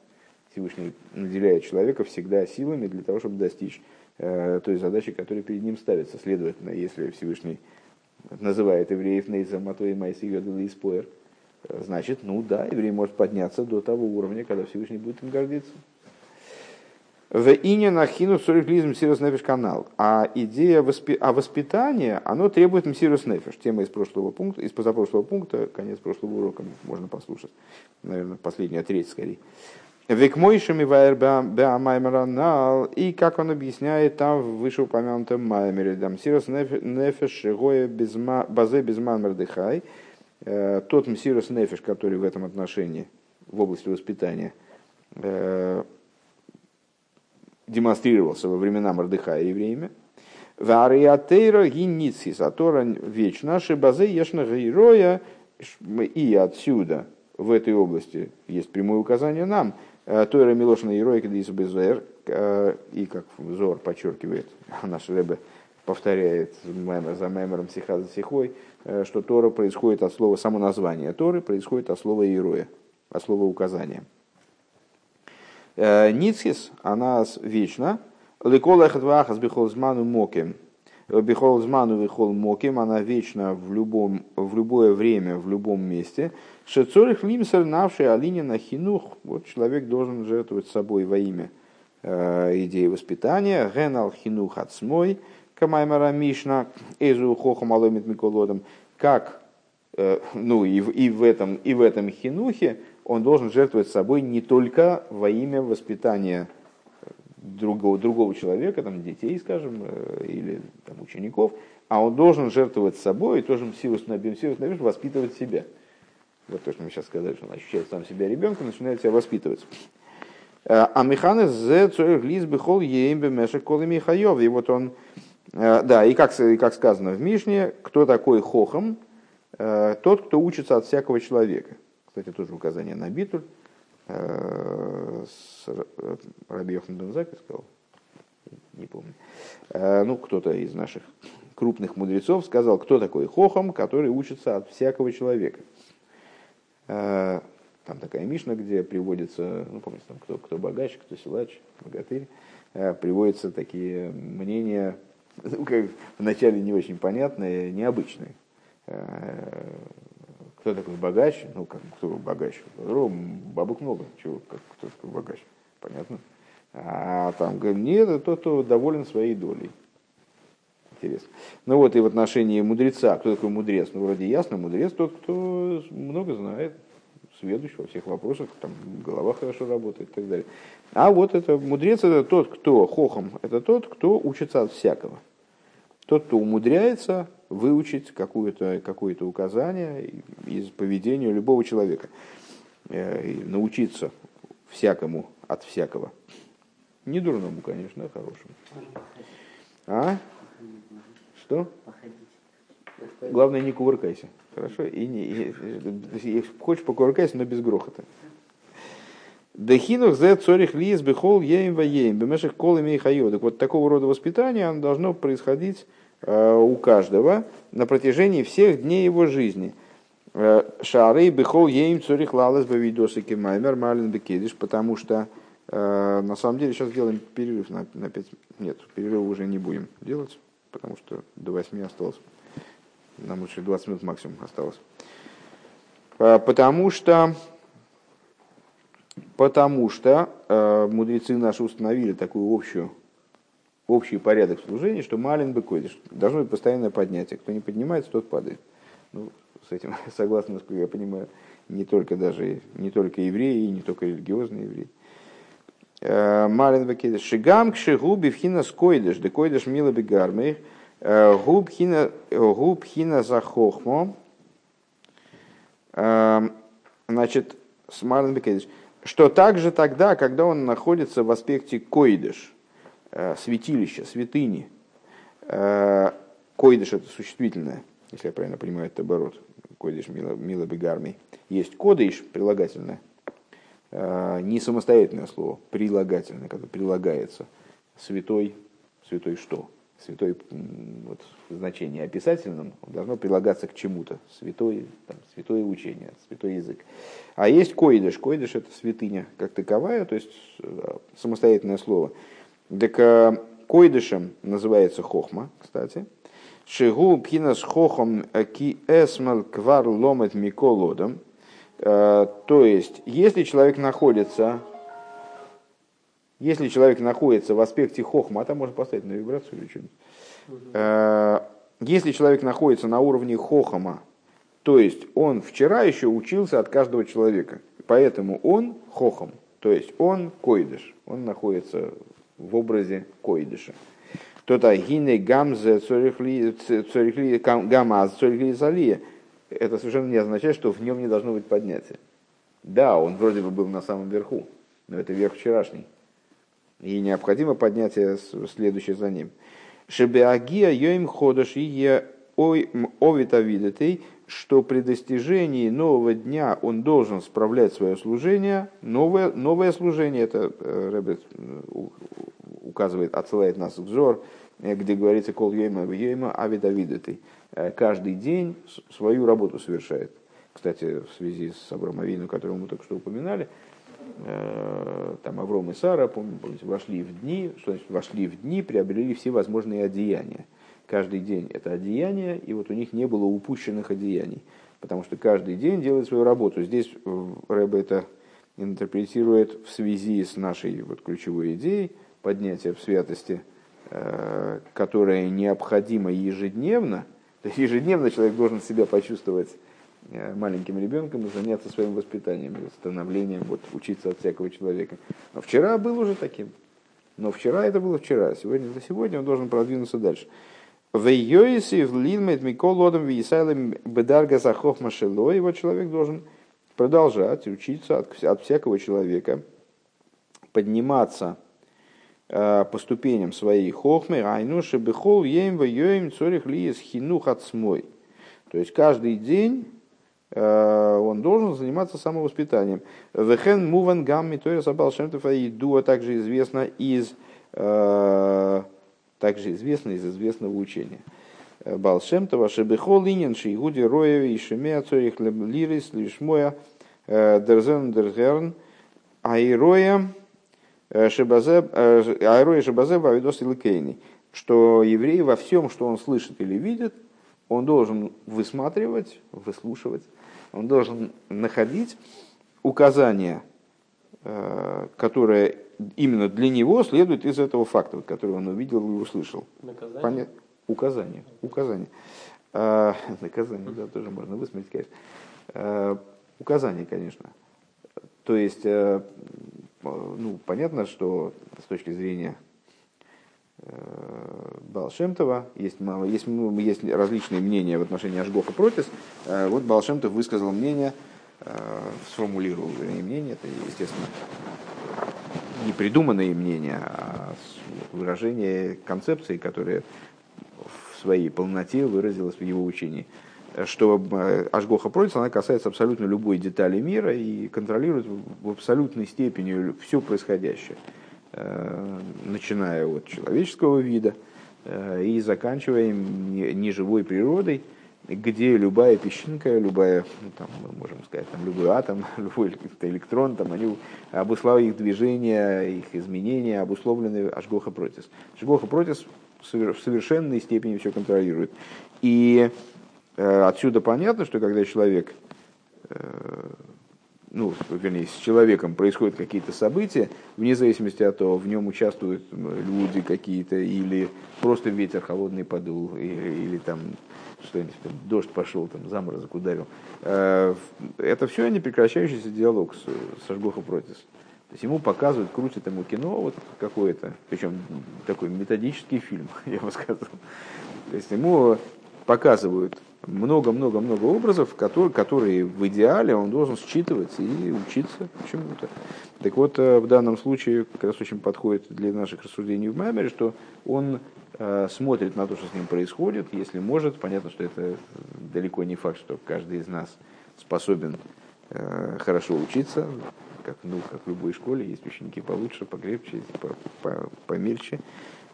Всевышний наделяет человека всегда силами для того, чтобы достичь э, той задачи, которая перед ним ставится. Следовательно, если Всевышний называет евреев Нейзом, а то и Майси и Споер, э, значит, ну да, еврей может подняться до того уровня, когда Всевышний будет им гордиться. В ине нахину сорифлизм сирус нефиш канал. А идея воспи... а воспитания, оно требует мсирус нефиш. Тема из прошлого пункта, из позапрошлого пункта, конец прошлого урока можно послушать. Наверное, последняя треть скорее. Векмойшими ваербеамаймеранал, и как он объясняет там в вышеупомянутом маймере, там сирос нефеш гоя базе безман мердыхай, э, тот мсирос нефеш, который в этом отношении, в области воспитания, э, демонстрировался во времена Мордыхая евреями, Вариатейра гиницис, а Тора вечна, шибазе ешна героя, и отсюда, в этой области, есть прямое указание нам – Э, Тойра Милошина Ероика Дису Безуэр, э, и как Зор подчеркивает, *laughs* наш Рэбе повторяет за Маймером Сихаза Сихой, э, что Тора происходит от слова, само название Торы происходит от слова Ероя, от слова указания. Ницхис, она вечна, Лекола Эхатвахас Бихолзману Моким, Бихолзману Вихол Моким, она вечна в, любом, в любое время, в любом месте – Шецорих лимсер навший алинина хинух. Вот человек должен жертвовать собой во имя э, идеи воспитания. Генал хинух ацмой. Камаймара Мишна. Эзу хохом аломит миколодом. Как э, ну и, и, в этом, и в этом хинухе он должен жертвовать собой не только во имя воспитания другого, другого человека, там, детей, скажем, э, или там, учеников, а он должен жертвовать собой и тоже силу снабим, силу снабим, воспитывать себя вот то, что мы сейчас сказали, что он ощущает сам себя ребенком, начинает себя воспитывать. Э, а механы зе цоих лиз бихол еембе мешек колы михаев. И вот он, э, да, и как, и как сказано в Мишне, кто такой хохом? Э, тот, кто учится от всякого человека. Кстати, тоже указание на битуль. Раби Йохан Бензаки сказал, не помню. Ну, кто-то из наших крупных мудрецов сказал, кто такой хохом, который учится от всякого человека. Э, там такая Мишна, где приводится, ну, помните, там, кто, кто богач, кто силач, богатырь, э, приводятся такие мнения, ну, как вначале не очень понятные, необычные. Э, кто такой богач? Ну, как, кто богач? Бабок много. Чего, как, кто такой богач? Понятно? А там, нет, это тот, кто доволен своей долей. Интересно. Ну вот и в отношении мудреца. Кто такой мудрец? Ну вроде ясно, мудрец тот, кто много знает, сведущ во всех вопросах, там голова хорошо работает и так далее. А вот это мудрец это тот, кто хохом, это тот, кто учится от всякого. Тот, кто умудряется выучить какое-то какое указание из поведения любого человека. Э, научиться всякому от всякого. Не дурному, конечно, а хорошему. А? Что? Главное, не кувыркайся. Хорошо? И не, и, хочешь покувыркайся, но без грохота. Дехинух зе цорих лиес бехол еем ваеем, бемешек кол имей хайо. Так вот, такого рода воспитание оно должно происходить э, у каждого на протяжении всех дней его жизни. Шары бихол ейм цурих лалас бавидосики маймер малин бекедиш, потому что э, на самом деле сейчас делаем перерыв на, на 5 Нет, перерыв уже не будем делать, потому что до 8 осталось. Нам лучше 20 минут максимум осталось. Э, потому что Потому что э, мудрецы наши установили такую общую, общий порядок служения, что малин быкойдиш. Должно быть постоянное поднятие. Кто не поднимается, тот падает. Ну, с этим *laughs* согласны, насколько я понимаю, не только даже не только евреи, не только религиозные евреи. Э, малин быкойдиш. Шигам к шигу бифхина скойдиш, декойдиш мила бегармейх. Э, губ хина за хохмо. Э, значит, с Марлен Бекедиш что также тогда, когда он находится в аспекте койдыш, э, святилища, святыни, э, койдыш это существительное, если я правильно понимаю, это оборот, койдыш бегарми, есть кодыш, прилагательное, э, не самостоятельное слово, прилагательное, которое прилагается, святой, святой что? Святой вот, в значении описательном должно прилагаться к чему-то. Святой, там, святое учение, святой язык. А есть койдыш. Койдыш это святыня как таковая, то есть э, самостоятельное слово. Так э, койдышем называется хохма, кстати. Шигу пхинас хохом ки эсмал квар ломет миколодом. Э, то есть, если человек находится если человек находится в аспекте хохма, а там можно поставить на вибрацию или что-нибудь. Э, если человек находится на уровне хохома, то есть он вчера еще учился от каждого человека, поэтому он хохом, то есть он койдыш, он находится в образе койдыша. То-то гине гамзе цорихли гамаз цорихли залия. Это совершенно не означает, что в нем не должно быть поднятия. Да, он вроде бы был на самом верху, но это верх вчерашний и необходимо поднятие следующее за ним. Шебеагия йоим ходаш и овита видетей, что при достижении нового дня он должен справлять свое служение, новое, новое служение, это э, Рэббет э, указывает, отсылает нас к Зор, э, где говорится «Кол йойма йойма авида видетей». Каждый день свою работу совершает. Кстати, в связи с Абрамовину, которого мы только что упоминали, там Авром и Сара, помните, вошли в дни, что значит вошли в дни, приобрели все возможные одеяния. Каждый день это одеяние, и вот у них не было упущенных одеяний, потому что каждый день делает свою работу. Здесь Рэбе это интерпретирует в связи с нашей вот ключевой идеей поднятия в святости, э, которая необходима ежедневно. То есть ежедневно человек должен себя почувствовать Э, маленьким ребенком и заняться своим воспитанием, становлением, вот, учиться от всякого человека. Но вчера был уже таким. Но вчера это было вчера, сегодня это сегодня, он должен продвинуться дальше. В Йоисе Лилмет Микол Одам Висайлем Бедарга Захох Машело, его человек должен продолжать учиться от, от всякого человека, подниматься э, по ступеням своей хохмы, айнуши бехол ем в йоим цорих лиес хинух от смой. То есть каждый день Э, он должен заниматься самовоспитанием. Вехен муван гам митойра сабал шемтов дуа также известно из э, также известно из известного учения. Э, Балшемтова Шебехол Линин Шигуди Роя и Шемея Цорих Лирис Лишмоя Дерзен Дергерн Айроя Шебазе Айроя Шебазе Бавидос Илкейни что еврей во всем, что он слышит или видит, он должен высматривать, выслушивать он должен находить указания, э, которые именно для него следуют из этого факта, который он увидел и услышал. Наказание? Понят... Указание. Указание. А, наказание, да, тоже можно высмотреть, конечно. А, указание, конечно. То есть, ну, понятно, что с точки зрения Балшемтова, есть, есть, есть различные мнения в отношении Ашгоха Протис. Э, вот Балшемтов высказал мнение, э, сформулировал вернее, мнение, это, естественно, не придуманные мнения, а выражение концепции, которая в своей полноте выразилась в его учении. Что Ашгоха Протис, она касается абсолютно любой детали мира и контролирует в абсолютной степени все происходящее. Э, начиная от человеческого вида э, и заканчивая неживой природой где любая песчинка, любая, ну, там, мы можем сказать, там, любой атом, *laughs* любой электрон, там, они обуславливают их движение, их изменения, обусловлены Ашгоха Протис. Ашгоха Протис в совершенной степени все контролирует. И э, отсюда понятно, что когда человек ну, вернее, с человеком происходят какие-то события, вне зависимости от того, в нем участвуют люди какие-то, или просто ветер холодный подул, или, или там что-нибудь, там, дождь пошел, там, заморозок ударил. Э, это все непрекращающийся диалог с, с Ашгоха Протис. То есть ему показывают, крутят ему кино вот какое-то, причем такой методический фильм, *laughs* я бы сказал. То есть ему показывают много-много-много образов, которые, которые в идеале он должен считывать и учиться чему-то. Так вот, э, в данном случае как раз очень подходит для наших рассуждений в Маймере, что он э, смотрит на то, что с ним происходит, если может. Понятно, что это далеко не факт, что каждый из нас способен э, хорошо учиться, как, ну, как в любой школе, есть ученики получше, покрепче, помельче,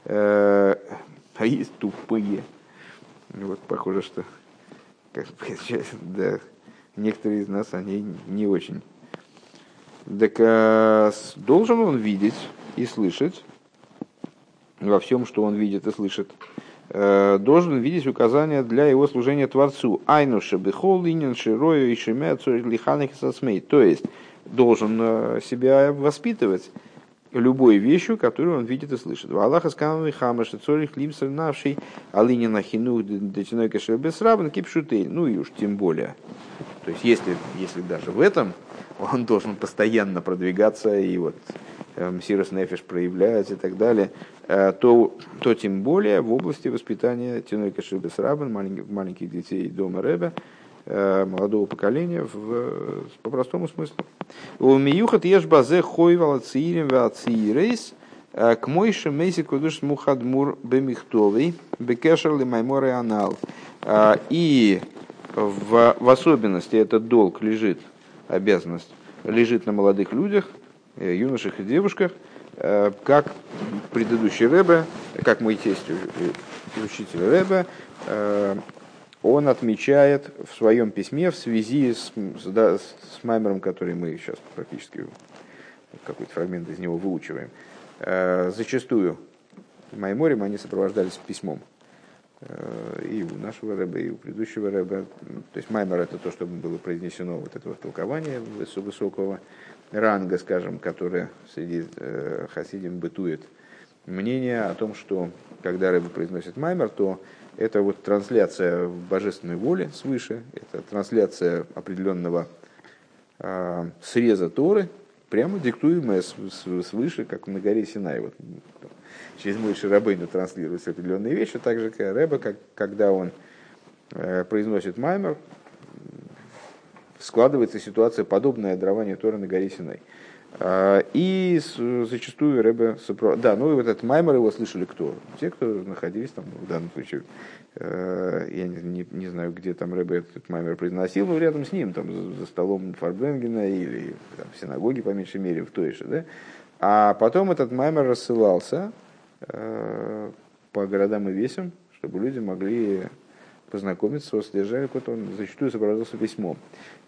э, а есть тупые. Вот похоже, что как *laughs* да, некоторые из нас, они не очень. Так а, должен он видеть и слышать во всем, что он видит и слышит, э, должен видеть указания для его служения Творцу. Айну шебихол линин широю и шемя лиханых сосмей. То есть, должен э, себя воспитывать любой вещью, которую он видит и слышит. Аллаха скановый хамаш, цорих лимсер навший, алинина хину детиной кашер бесрабан кипшутей. Ну и уж тем более. То есть, если, если даже в этом он должен постоянно продвигаться и вот эм, Нефиш проявлять и так далее, э, то, то тем более в области воспитания Тиной Кашир Бесрабан, маленьких, маленьких детей дома Рэбе, Э, молодого поколения в, по простому смыслу. У миюхат ешь базе хойвала циирим ва циирейс э, к мойше мейси кудуш мухадмур бемихтовый бекешер ли майморе анал. Э, и в, в особенности этот долг лежит, обязанность лежит на молодых людях, юношах и девушках, как предыдущий Рэбе, как мой тесть учитель Рэбе, он отмечает в своем письме в связи с, да, с Маймером, который мы сейчас практически какой-то фрагмент из него выучиваем. Э, зачастую Майморим они сопровождались письмом. Э, и у нашего рэба, и у предыдущего рэба. То есть Маймер это то, что было произнесено, вот этого толкования высокого ранга, скажем, которое среди э, хасидим бытует мнение о том, что когда рэба произносит Маймер, то это вот трансляция божественной воли свыше, это трансляция определенного э, среза Торы, прямо диктуемая свыше, как на горе Синай. Вот, через мой Шарабейну транслируются определенные вещи, так же, как Рэба, как, когда он э, произносит маймер, складывается ситуация, подобная дарованию Торы на горе Синай. И зачастую Рэбе сопровождал... Да, ну и вот этот Маймер его слышали кто? Те, кто находились там в данном случае. Э, я не, не, не знаю, где там Рэбе этот Маймер произносил, но рядом с ним, там за, столом Фарбенгена или там, в синагоге, по меньшей мере, в той же. Да? А потом этот Маймер рассылался э, по городам и весям, чтобы люди могли познакомиться с его содержанием, вот он зачастую сопровождался письмом.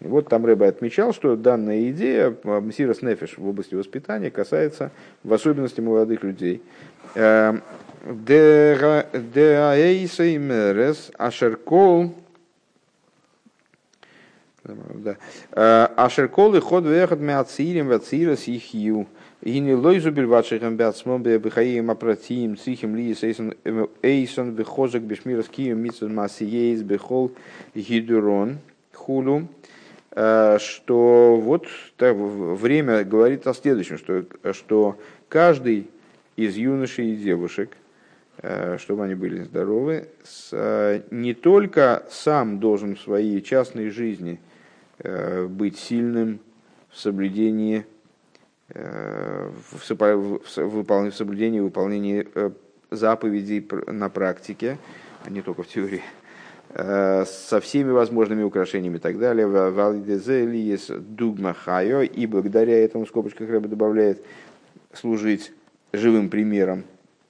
И вот там Рэбе отмечал, что данная идея Мсирос Нефиш в области воспитания касается в особенности молодых людей. Эм, Ашеркол э, Ашеркол и ход вехот мяцирим вацирас их ю. И не лойзу бельватшихам бяцмом бехаим апратиим цихим лиес эйсон бехозак бешмирас кием митсун масиеис бехол гидурон хулу. Что вот так, время говорит о следующем, что, что каждый из юношей и девушек, чтобы они были здоровы, не только сам должен в своей частной жизни быть сильным в соблюдении в, в соблюдении выполнении э, заповедей на практике, а не только в теории, э, со всеми возможными украшениями и так далее. есть дугма и благодаря этому, в скобочках Рэба добавляет, служить живым примером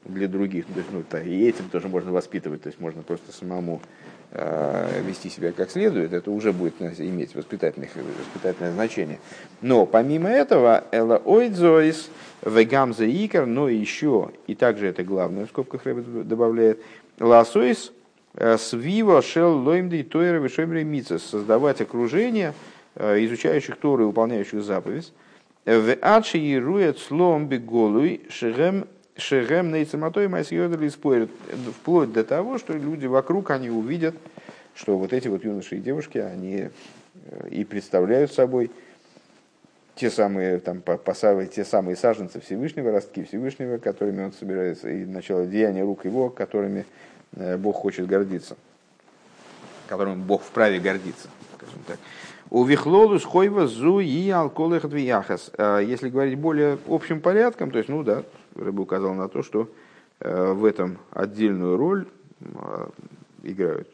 для других. То есть, ну, и этим тоже можно воспитывать, то есть можно просто самому э, вести себя как следует, это уже будет иметь воспитательное, воспитательное значение. Но помимо этого, אלא עוד זאת, וגם זה עיקר, но еще, и также это главное, в скобках Ребе добавляет, לעשות э, סביבה של לומדי תורה ושומרי מצוות, создавать окружение э, изучающих Торы и выполняющих заповедь, в адши и рует слом беголуй шерем Шерем нейцематой майсьёдали спорят, вплоть до того, что люди вокруг, они увидят, что вот эти вот юноши и девушки, они э, и представляют собой те самые, там, посавы, те самые саженцы Всевышнего, ростки Всевышнего, которыми он собирается, и начало деяния рук его, которыми э, Бог хочет гордиться, которым Бог вправе гордиться, скажем так. У Вихлолу Хойва Зу и Алколых Двияхас. Э, если говорить более общим порядком, то есть, ну да, Рыба указал на то, что э, в этом отдельную роль э, играют,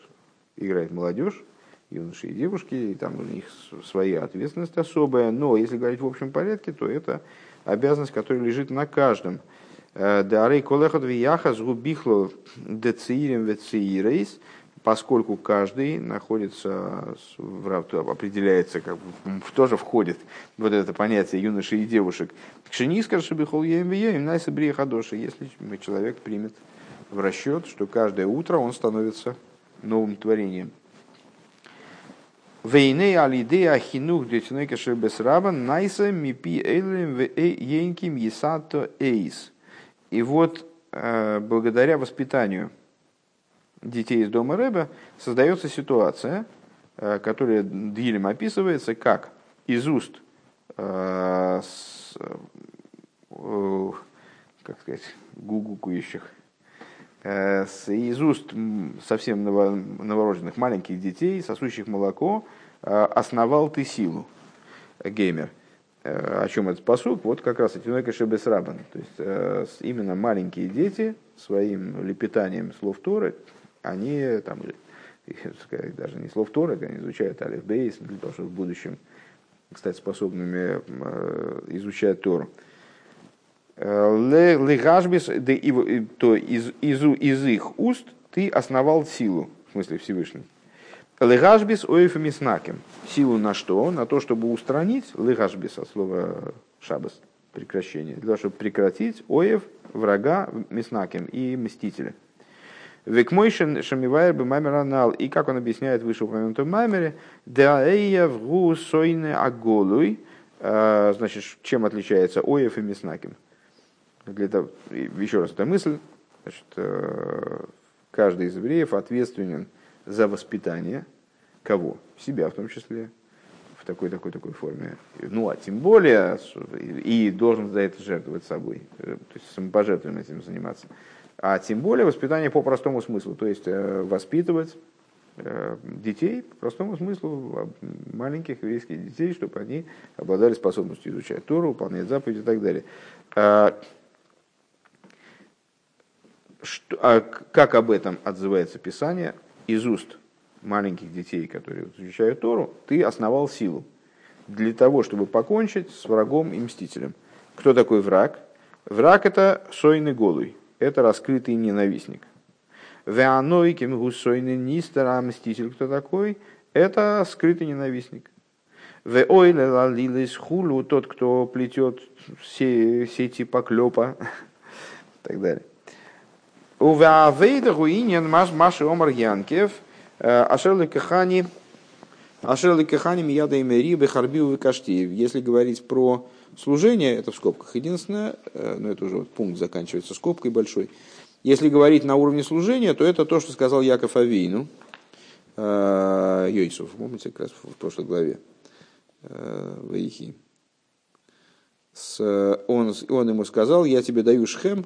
играет молодежь, юноши и девушки, и там у них своя ответственность особая. Но если говорить в общем порядке, то это обязанность, которая лежит на каждом. Э, Дарей колехот вияха сгубихло децирем вецирейс – поскольку каждый находится, определяется, как бы, тоже входит вот это понятие юношей и девушек. Кшенискар шабихол им найса хадоши, если человек примет в расчет, что каждое утро он становится новым творением. Вейней алиде ахинух детинойка шебесраба найса мипи эйлем ейнким есато эйс. И вот э, благодаря воспитанию – детей из дома Рэба, создается ситуация, э, которая Дилем описывается как из уст э, э, как сказать, гугукующих, из уст совсем ново, новорожденных маленьких детей, сосущих молоко, основал ты силу, геймер. О чем этот посук? Вот как раз Этинойка Шебесрабан. То есть именно маленькие дети своим лепетанием слов Торы они там, даже не слов Торы, они изучают Алиф Бейс, для того, чтобы в будущем стать способными э, изучать Тору. Э, Легашбис, то из, из, из их уст ты основал силу, в смысле Всевышний. Легашбис оефемиснакем. Силу на что? На то, чтобы устранить, легашбис от слова шабас, прекращение, для того, чтобы прекратить оев, врага, миснакем и мстителя. Векмойшен шамивайр бы маймер И как он объясняет в вышеупомянутом маймере, даэя вгу сойне аголуй, а, значит, чем отличается оев и мяснаким. Для того, еще раз, эта мысль, значит, э, каждый из евреев ответственен за воспитание кого? Себя в том числе, в такой, такой, такой форме. Ну, а тем более, и должен за это жертвовать собой, э, то есть самопожертвованием этим заниматься а тем более воспитание по простому смыслу, то есть э, воспитывать э, детей по простому смыслу, маленьких еврейских детей, чтобы они обладали способностью изучать Тору, выполнять заповеди и так далее. А, что, а как об этом отзывается Писание? Из уст маленьких детей, которые изучают Тору, ты основал силу для того, чтобы покончить с врагом и мстителем. Кто такой враг? Враг это сойный голый, это раскрытый ненавистник. Веаной кем гусойный нистер, а мститель кто такой? Это скрытый ненавистник. В ойле лалилес хулу, тот, кто плетет все сети поклепа, и *laughs* так далее. У Веавейда руинен Маши Омар Янкев, э, Ашерли Кахани, Ашерли Кахани Мияда Имери, Бехарбиу и Каштиев. Если говорить про служение, это в скобках единственное, э, но это уже вот пункт заканчивается скобкой большой. Если говорить на уровне служения, то это то, что сказал Яков Авейну, э, Йойсов, помните, как раз в прошлой главе, э, Ваихи. Он, он ему сказал, я тебе даю шхем,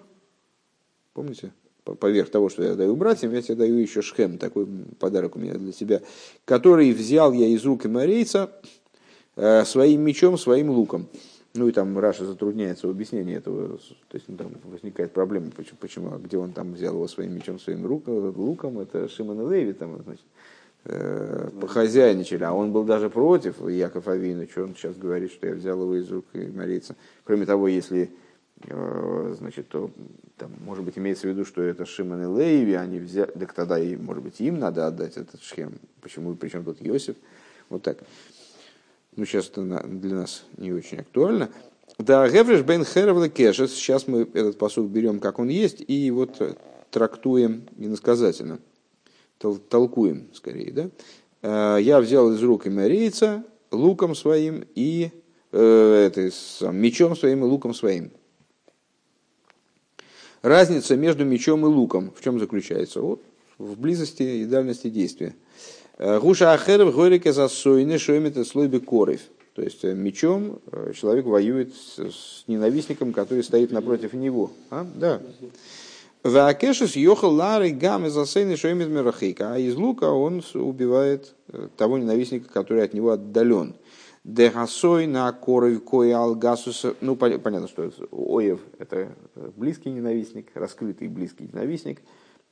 помните, поверх того, что я даю братьям, я тебе даю еще шхем, такой подарок у меня для тебя, который взял я из рук имарейца своим мечом, своим луком. Ну и там Раша затрудняется в объяснении этого, то есть ну, там возникает проблема, почему, почему, а где он там взял его своим мечом, своим руком, луком, это Шимон и Леви, там, значит, э, похозяйничали, а он был даже против Яков Авина, что он сейчас говорит, что я взял его из рук и Марийца. Кроме того, если э, значит, то, там, может быть, имеется в виду, что это Шимон и Лееви, они взяли, так тогда, и, может быть, им надо отдать этот схем. Почему, причем тут Йосиф? Вот так. Ну, сейчас это для нас не очень актуально. Да, Гевриш бен Хервла Кешес. Сейчас мы этот посуд берем, как он есть, и вот трактуем иносказательно. Толкуем, скорее, да? Э, я взял из рук имарийца луком своим и э, это, мечом своим и луком своим. Разница между мечом и луком в чем заключается? Вот в близости и дальности действия. Э, Гуша ахеров горика засойны шоймет слой корев. То есть э, мечом э, человек воюет с, ненавистником, который стоит напротив него. А? Да. Вакешес йохал лары гам из асейны шоймит мирахика. А из лука он убивает того ненавистника, который от него отдален. Дехасой на коров кой алгасуса. Ну, понятно, что Оев – это близкий ненавистник, раскрытый близкий ненавистник.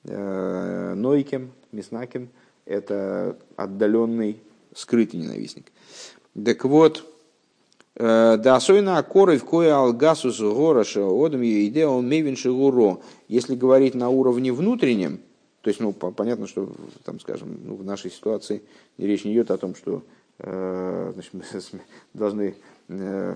Нойкем, Миснакем – это отдаленный, скрытый ненавистник. Так вот, э, да особенно коры в кое алгасус гороша одам идея он мейвин шигуро. Если говорить на уровне внутреннем, то есть, ну, понятно, что, там, скажем, ну, в нашей ситуации речь не идет о том, что э, значит, мы *laughs* должны э,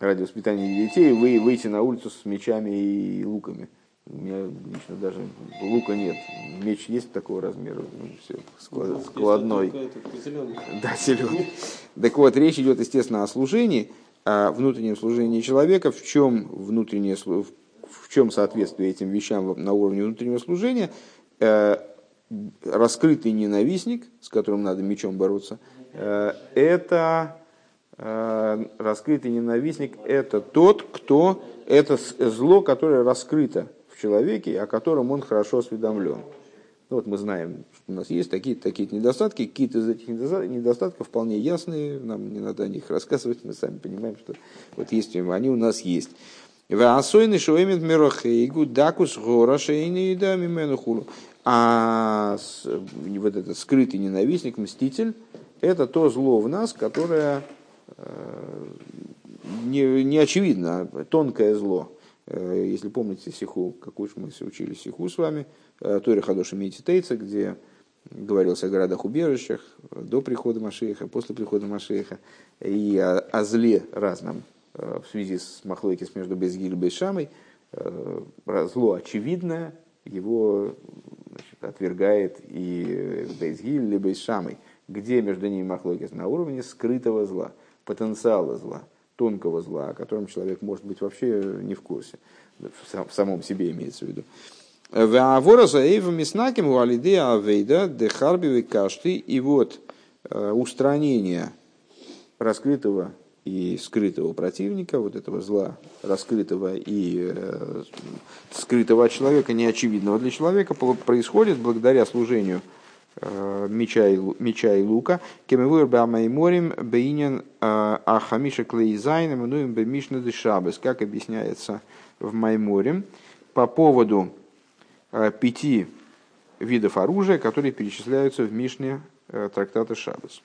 ради воспитания детей вы, выйти на улицу с мечами и луками. У меня лично даже лука нет. Меч есть такого размера, ну, все, склад, складной. *laughs* Да, зеленый. Так вот, речь идет, естественно, о служении, о внутреннем служении человека, в чем внутреннее в чем соответствие этим вещам на уровне внутреннего служения, э, раскрытый ненавистник, с которым надо мечом бороться, э, это э, раскрытый ненавистник, это тот, кто, это зло, которое раскрыто человеке, о котором он хорошо осведомлен. Ну, вот мы знаем, что у нас есть такие-то такие недостатки, какие-то из этих недостатков вполне ясные, нам не надо о них рассказывать, мы сами понимаем, что вот есть они у нас есть. Ваасойны шоемит мирохейгу дакус гора шейни да мимену А вот этот скрытый ненавистник, мститель, это то зло в нас, которое э, не, не очевидно, тонкое зло. Э, если помните сиху, какую мы учили сиху с вами, э, Тори Хадоша Медитейца, где говорилось о городах-убежищах до прихода Машеха, после прихода Машеха, и о, о зле разном э, в связи с Махлойкис между Безгиль и Бейшамой. Зло очевидное, его значит, отвергает и Безгиль или Бейшамой, где между ними Махлойкис на уровне скрытого зла, потенциала зла – тонкого зла, о котором человек может быть вообще не в курсе, в самом себе имеется в виду. И вот э, устранение раскрытого и скрытого противника, вот этого зла, раскрытого и э, скрытого человека, неочевидного для человека, происходит благодаря служению меча и, меча и лука. Кемевуэр бамайморим бейнен э, ахамиша клейзайн мануем бемишна дешабес. Как объясняется в Майморим по поводу э, пяти видов оружия, которые перечисляются в Мишне трактата Шабас.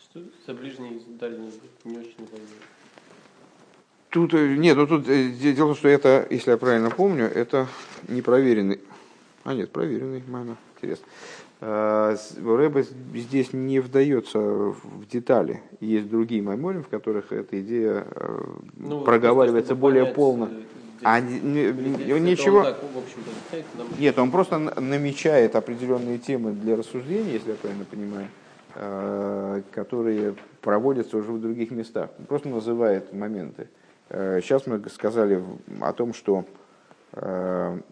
Что за ближний и дальний не очень понятно. Тут, нет, ну тут дело в том, что это, если я правильно помню, это непроверенный. А нет, проверенный, мана, интересно. Э, Рэбе здесь не вдается в детали. Есть другие майморим, в которых эта идея э, ну, проговаривается более понять, полно. Э, а ничего. Он так, нам... Нет, он просто намечает определенные темы для рассуждения, если я правильно понимаю, которые проводятся уже в других местах. Он просто называет моменты. Сейчас мы сказали о том, что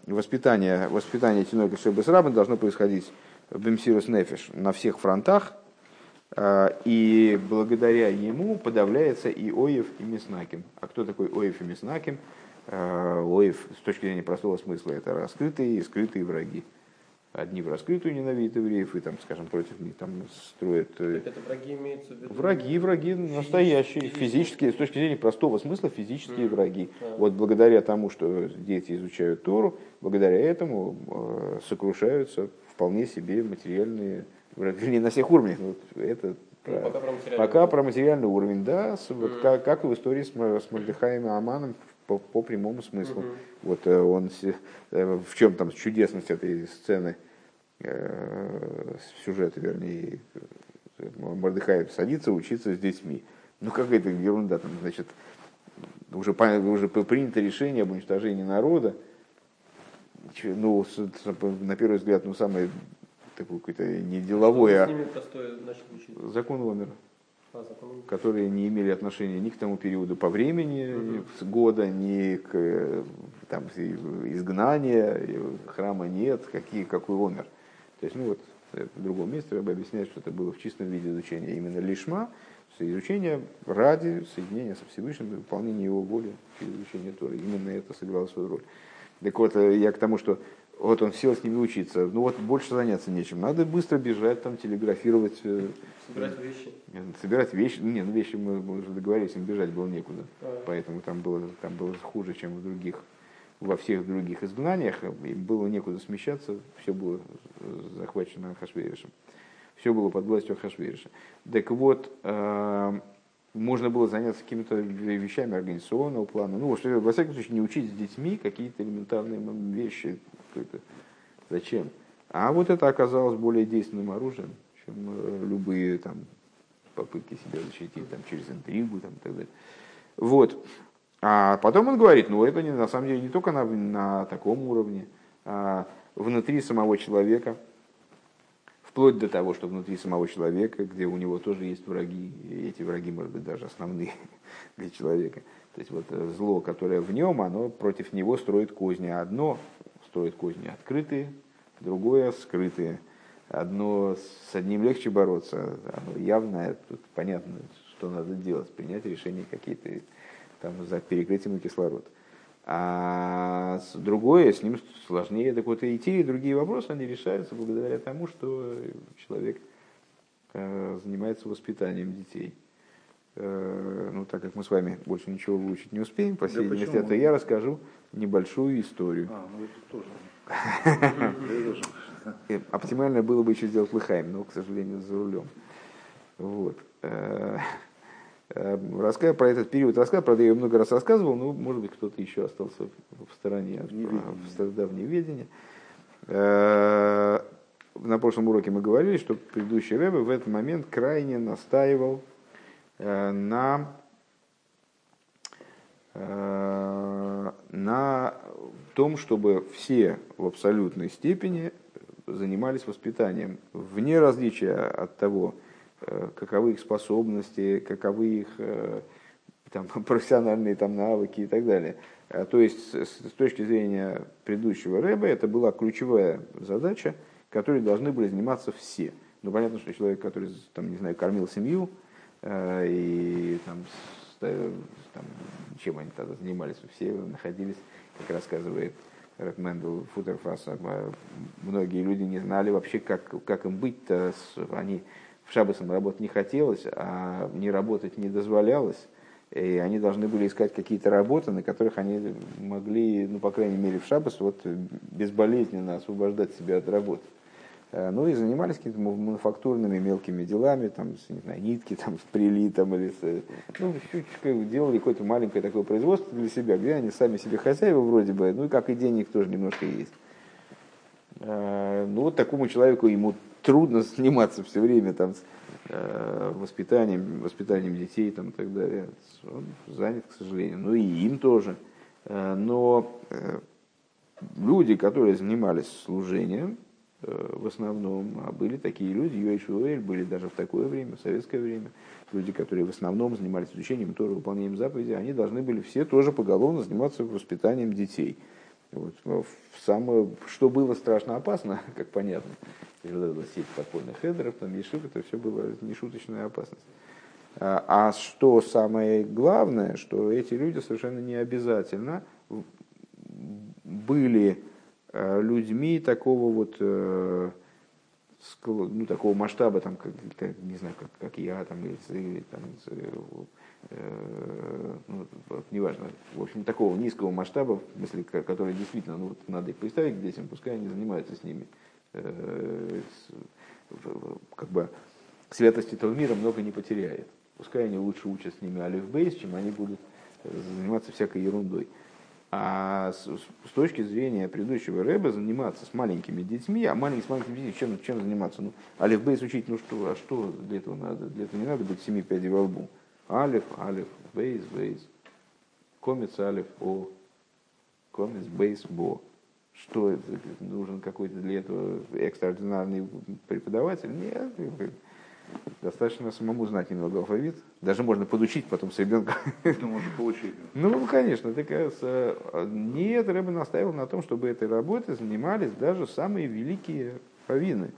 воспитание, воспитание Тинойка Шебесраба должно происходить Бемсирус Нефиш на всех фронтах, а, и благодаря ему подавляется и Оев, и Меснаким. А кто такой Оев и Меснаким? А, Оев, с точки зрения простого смысла, это раскрытые и скрытые враги. Одни в раскрытую ненавидят евреев и, там, скажем, против них там строят... Э, так это враги имеются в виду? Враги, враги настоящие, физические, с точки зрения простого смысла, физические mm. враги. А. Вот благодаря тому, что дети изучают Тору, благодаря этому э, сокрушаются вполне себе материальные, вернее, на всех уровнях. Вот это ну, пока, про пока про материальный уровень, да, с, mm. как, как и в истории с, с Мордыхаем и Аманом, по, по прямому смыслу. Угу. Вот он в чем там чудесность этой сцены, сюжета, вернее, Мордыхай садится учиться с детьми. Ну, какая-то ерунда, там, значит, уже, уже принято решение об уничтожении народа, ну, на первый взгляд, ну, самое такое какое-то не деловое, а закон Омера, а, которые не имели отношения ни к тому периоду по времени угу. с года, ни к там, изгнания, храма нет, какие, какой Омер. То есть, ну вот, в другом месте Рабы объясняет, что это было в чистом виде изучения именно лишма, изучение ради соединения со Всевышним, выполнения его воли через изучение Торы. Именно это сыграло свою роль. Так вот, э, я к тому, что вот он сел с ними учиться, ну вот больше заняться нечем. Надо быстро бежать, там, телеграфировать. Э, собирать вещи. Э, собирать вещи. Не, ну вещи мы, уже договорились, им бежать было некуда. А. Поэтому там было, там было хуже, чем в других, во всех других изгнаниях. Им было некуда смещаться, все было захвачено Хашверишем. Все было под властью Хашвериша. Так вот, можно было заняться какими-то вещами организационного плана. Ну, во всяком случае, не учить с детьми какие-то элементарные вещи. Зачем? А вот это оказалось более действенным оружием, чем э, любые там, попытки себя защитить там, через интригу там, и так далее. Вот. А потом он говорит, ну это не, на самом деле не только на, на таком уровне, а внутри самого человека – вплоть до того, что внутри самого человека, где у него тоже есть враги, и эти враги, может быть, даже основные *laughs* для человека. То есть вот э, зло, которое в нем, оно против него строит козни. Одно строит козни открытые, другое скрытые. Одно с одним легче бороться, оно явное, тут понятно, что надо делать, принять решения какие-то там за перекрытием кислорода. А другое, с ним сложнее. Так вот, и те, и другие вопросы, они решаются благодаря тому, что человек э, занимается воспитанием детей. Э, ну, так как мы с вами больше ничего выучить не успеем, по всей видимости, это я расскажу небольшую историю. А, ну это тоже. *laughs* Э, оптимально было бы еще сделать лыхаем, но, к сожалению, за рулем. Вот. Э, рассказ, про этот период рассказ, правда, я много раз рассказывал, но, может быть, кто-то еще остался в стороне, в давнем ведении. Э, на прошлом уроке мы говорили, что предыдущий Рэбе в этот момент крайне настаивал э, на, на том, чтобы все в абсолютной степени занимались воспитанием, вне различия от того, Э, каковы их способности, каковы их э, там, *laughs* профессиональные там, навыки и так далее. Э, то есть, с точки зрения предыдущего рэба, это была ключевая задача, которой должны были заниматься все. Ну, понятно, что человек, который, там, не знаю, кормил семью, и там, там, чем они тогда занимались, все находились, как рассказывает Рэп Мендел Футерфаса, многие люди не знали вообще, как, как им быть-то, они в шаббасом работать не хотелось, а не работать не дозволялось. И они должны были искать какие-то работы, на которых они могли, ну, по крайней мере, в шаббас вот безболезненно освобождать себя от работы. Э, ну и занимались какими-то мануфактурными мелкими делами, там, не знаю, нитки там, с прилитом, или с, ну, делали какое-то маленькое такое производство для себя, где они сами себе хозяева вроде бы, ну и как и денег тоже немножко есть. Э, ну вот такому человеку ему трудно заниматься все время там, э, воспитанием, воспитанием детей там, и так далее. Он занят, к сожалению. Ну и им тоже. Э, но э, люди, которые занимались служением, в основном, а были такие люди, Юэйшуэль, были даже в такое время, в советское время, люди, которые в основном занимались изучением, тоже выполнением заповедей, они должны были все тоже поголовно заниматься воспитанием детей. Вот, самое, что было страшно опасно, *laughs* как понятно, и вот эта сеть подпольных хедеров, там ешив, это все было нешуточная опасность. А, а что самое главное, что эти люди совершенно не обязательно были э, людьми такого вот э, ну, такого масштаба, там, как, не знаю, как, как я, там, или там, э, ну, неважно, в общем, такого низкого масштаба, в смысле, который действительно, ну, вот, надо их представить к детям, пускай они занимаются с ними. Э, как бы святость этого мира много не потеряет. Пускай они лучше учат с ними Алиф Бейс, чем они будут заниматься всякой ерундой. А с, с точки зрения предыдущего рэба заниматься с маленькими детьми, а маленькими, с маленькими детьми чем, чем заниматься? Ну, алиф бейс учить, ну что, а что для этого надо? Для этого не надо быть семи пядей во лбу. Алиф, алиф, бейс, бейс. Комец, алиф, о. Комец, бейс, бо. Что это? Нужен какой-то для этого экстраординарный преподаватель? Нет, Достаточно самому знать немного алфавит. Даже можно подучить потом с ребенком. Ну, можно получить. Ну, конечно. Так, нет, Рэбе настаивал на том, чтобы этой работой занимались даже самые великие повинны.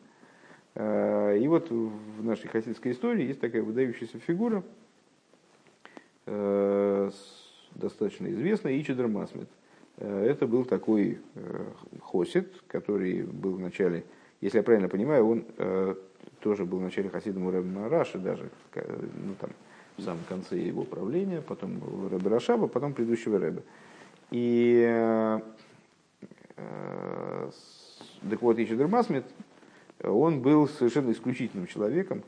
А, и вот в нашей хасидской истории есть такая выдающаяся фигура, достаточно известная, Ичидр Масмет. А, это был такой хосид, который был в начале, если я правильно понимаю, он тоже был вначале хасидом у Рэбе Мараши, даже ну, там, в самом конце его правления, потом Рэбе Рашаба, потом предыдущего Рэбе. И э, так вот, Ичидр Масмит, он был совершенно исключительным человеком.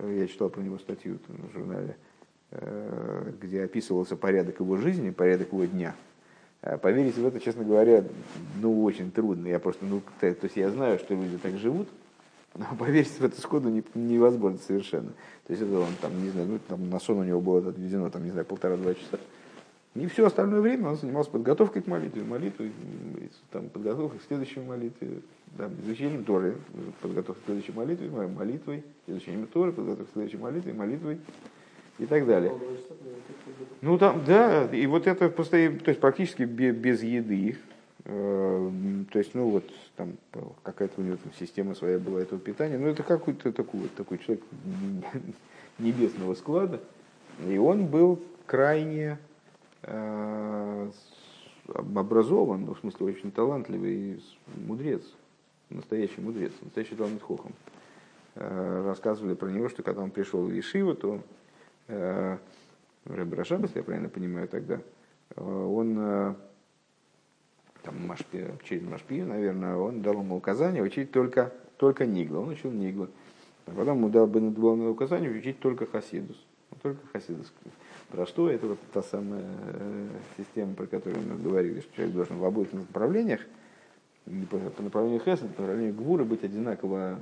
Я читал про него статью в журнале, э, где описывался порядок его жизни, порядок его дня. Э, поверить в это, честно говоря, ну, очень трудно. Я просто, ну, то есть я знаю, что люди так живут, *laughs* но поверить в эту сходу невозможно совершенно. То есть это он там, не знаю, ну, там на сон у него было отведено, там, не знаю, полтора-два часа. И все остальное время он занимался подготовкой к молитве, молитвой, там, подготовкой к следующей молитве, там, изучением Торы, подготовкой к следующей молитве, молитвой, изучением Торы, подготовкой к следующей молитве, молитвой и так далее. Ну там, да, и вот это постоянно, то есть практически без еды, Эм, то есть, ну вот, там какая-то у него там система своя была этого питания. Ну, это какой-то такой, вот, такой человек *laughs* небесного склада. И он был крайне э, образован, ну, в смысле, очень талантливый мудрец, настоящий мудрец, настоящий талант хохом. Э, рассказывали про него, что когда он пришел в Ешиву, то э, Рэб Рашабас, я правильно понимаю тогда, э, он э, там, Машпи, через Машпи, наверное, он дал ему указание учить только, только Нигла. Он учил Нигла. А потом ему дал бы главное указание учить только Хасидус. Ну, только Хасидус. Про что? Это вот та самая система, про которую мы говорили, что человек должен в обоих направлениях, по, направлению Хеса, по направлению Гвура быть одинаково,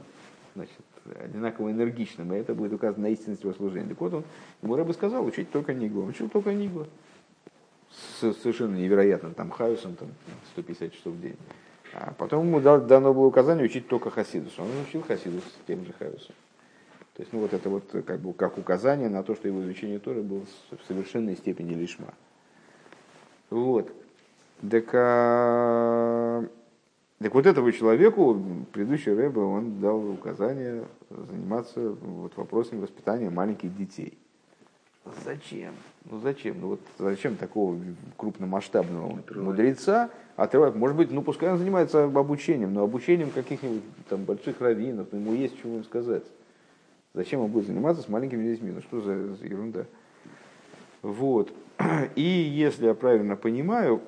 значит, одинаково энергичным, и это будет указано на истинность его служения. Так вот он, ему Рэбе сказал учить только Нигла. Он учил только Нигла с совершенно невероятным там хаосом, там 150 часов в день. А потом ему дано было указание учить только Хасидус. Он учил Хасидус с тем же хаосом. То есть, ну вот это вот как бы как указание на то, что его изучение Торы было в совершенной степени лишма. Вот. Так, а... так вот этому человеку, предыдущий Рэбе, он дал указание заниматься вот, вопросами воспитания маленьких детей. Зачем? Ну зачем? Ну вот зачем такого крупномасштабного мудреца отрывать? Может быть, ну пускай он занимается обучением, но обучением каких-нибудь там больших раввинов, но ему есть чего им сказать. Зачем он будет заниматься с маленькими детьми? Ну что за, за ерунда? Вот. *clears throat* И если я правильно понимаю,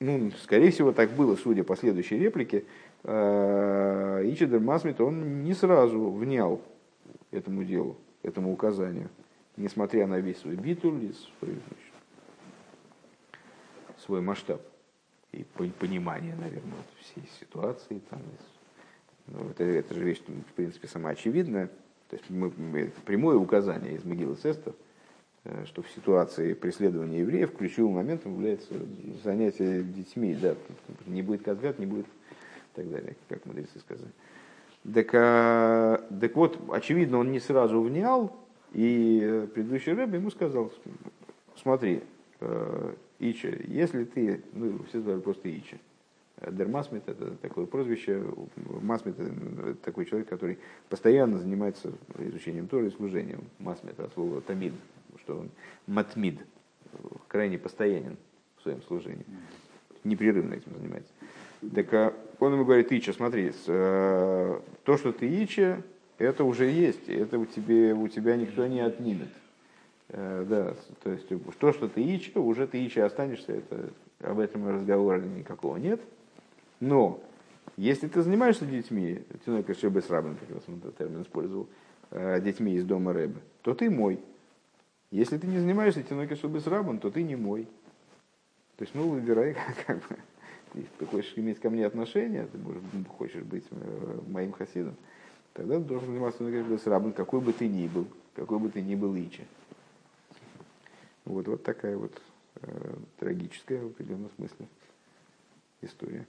ну, скорее всего, так было, судя по следующей реплике, э, Ичидер Масмит, он не сразу внял этому делу, этому указанию несмотря на весь свой битуль и свой, значит, свой масштаб и понимание, наверное, вот всей ситуации. Там, ну, это, это же вещь, в принципе, сама очевидная. То есть мы, прямое указание из могилы Сеста, э, что в ситуации преследования евреев ключевым моментом является занятие детьми. Да, не будет Казгат, не будет и так далее, как мудрецы сказали. Так, а, так вот, очевидно, он не сразу внял, и э, предыдущий рэб ему сказал, смотри, э, Ича, если ты, ну, все звали просто Ича, э, Дермасмит это такое прозвище, Масмит такой человек, который постоянно занимается изучением Торы и служением. Масмит от слова тамид, что он матмид, крайне постоянен в своем служении, непрерывно этим занимается. Так он ему говорит, Ича, смотри, то, что ты Ича, это уже есть, это у, тебя, у тебя никто не отнимет. Э, да, то есть то, что ты ича, уже ты ича останешься, это, об этом разговора никакого нет. Но если ты занимаешься детьми, Тиной Кашебе Срабин, как раз он этот термин использовал, э, детьми из дома Рэбе, то ты мой. Если ты не занимаешься тинокис с рабом, то ты не мой. То есть, ну, выбирай, *laughs* как бы, если ты хочешь иметь ко мне отношения, ты можешь, хочешь быть э, моим хасидом, тогда ты должен заниматься тинокис с рабом, какой бы ты ни был, какой бы ты ни был ичи. Вот, вот такая вот э, трагическая в определенном смысле история.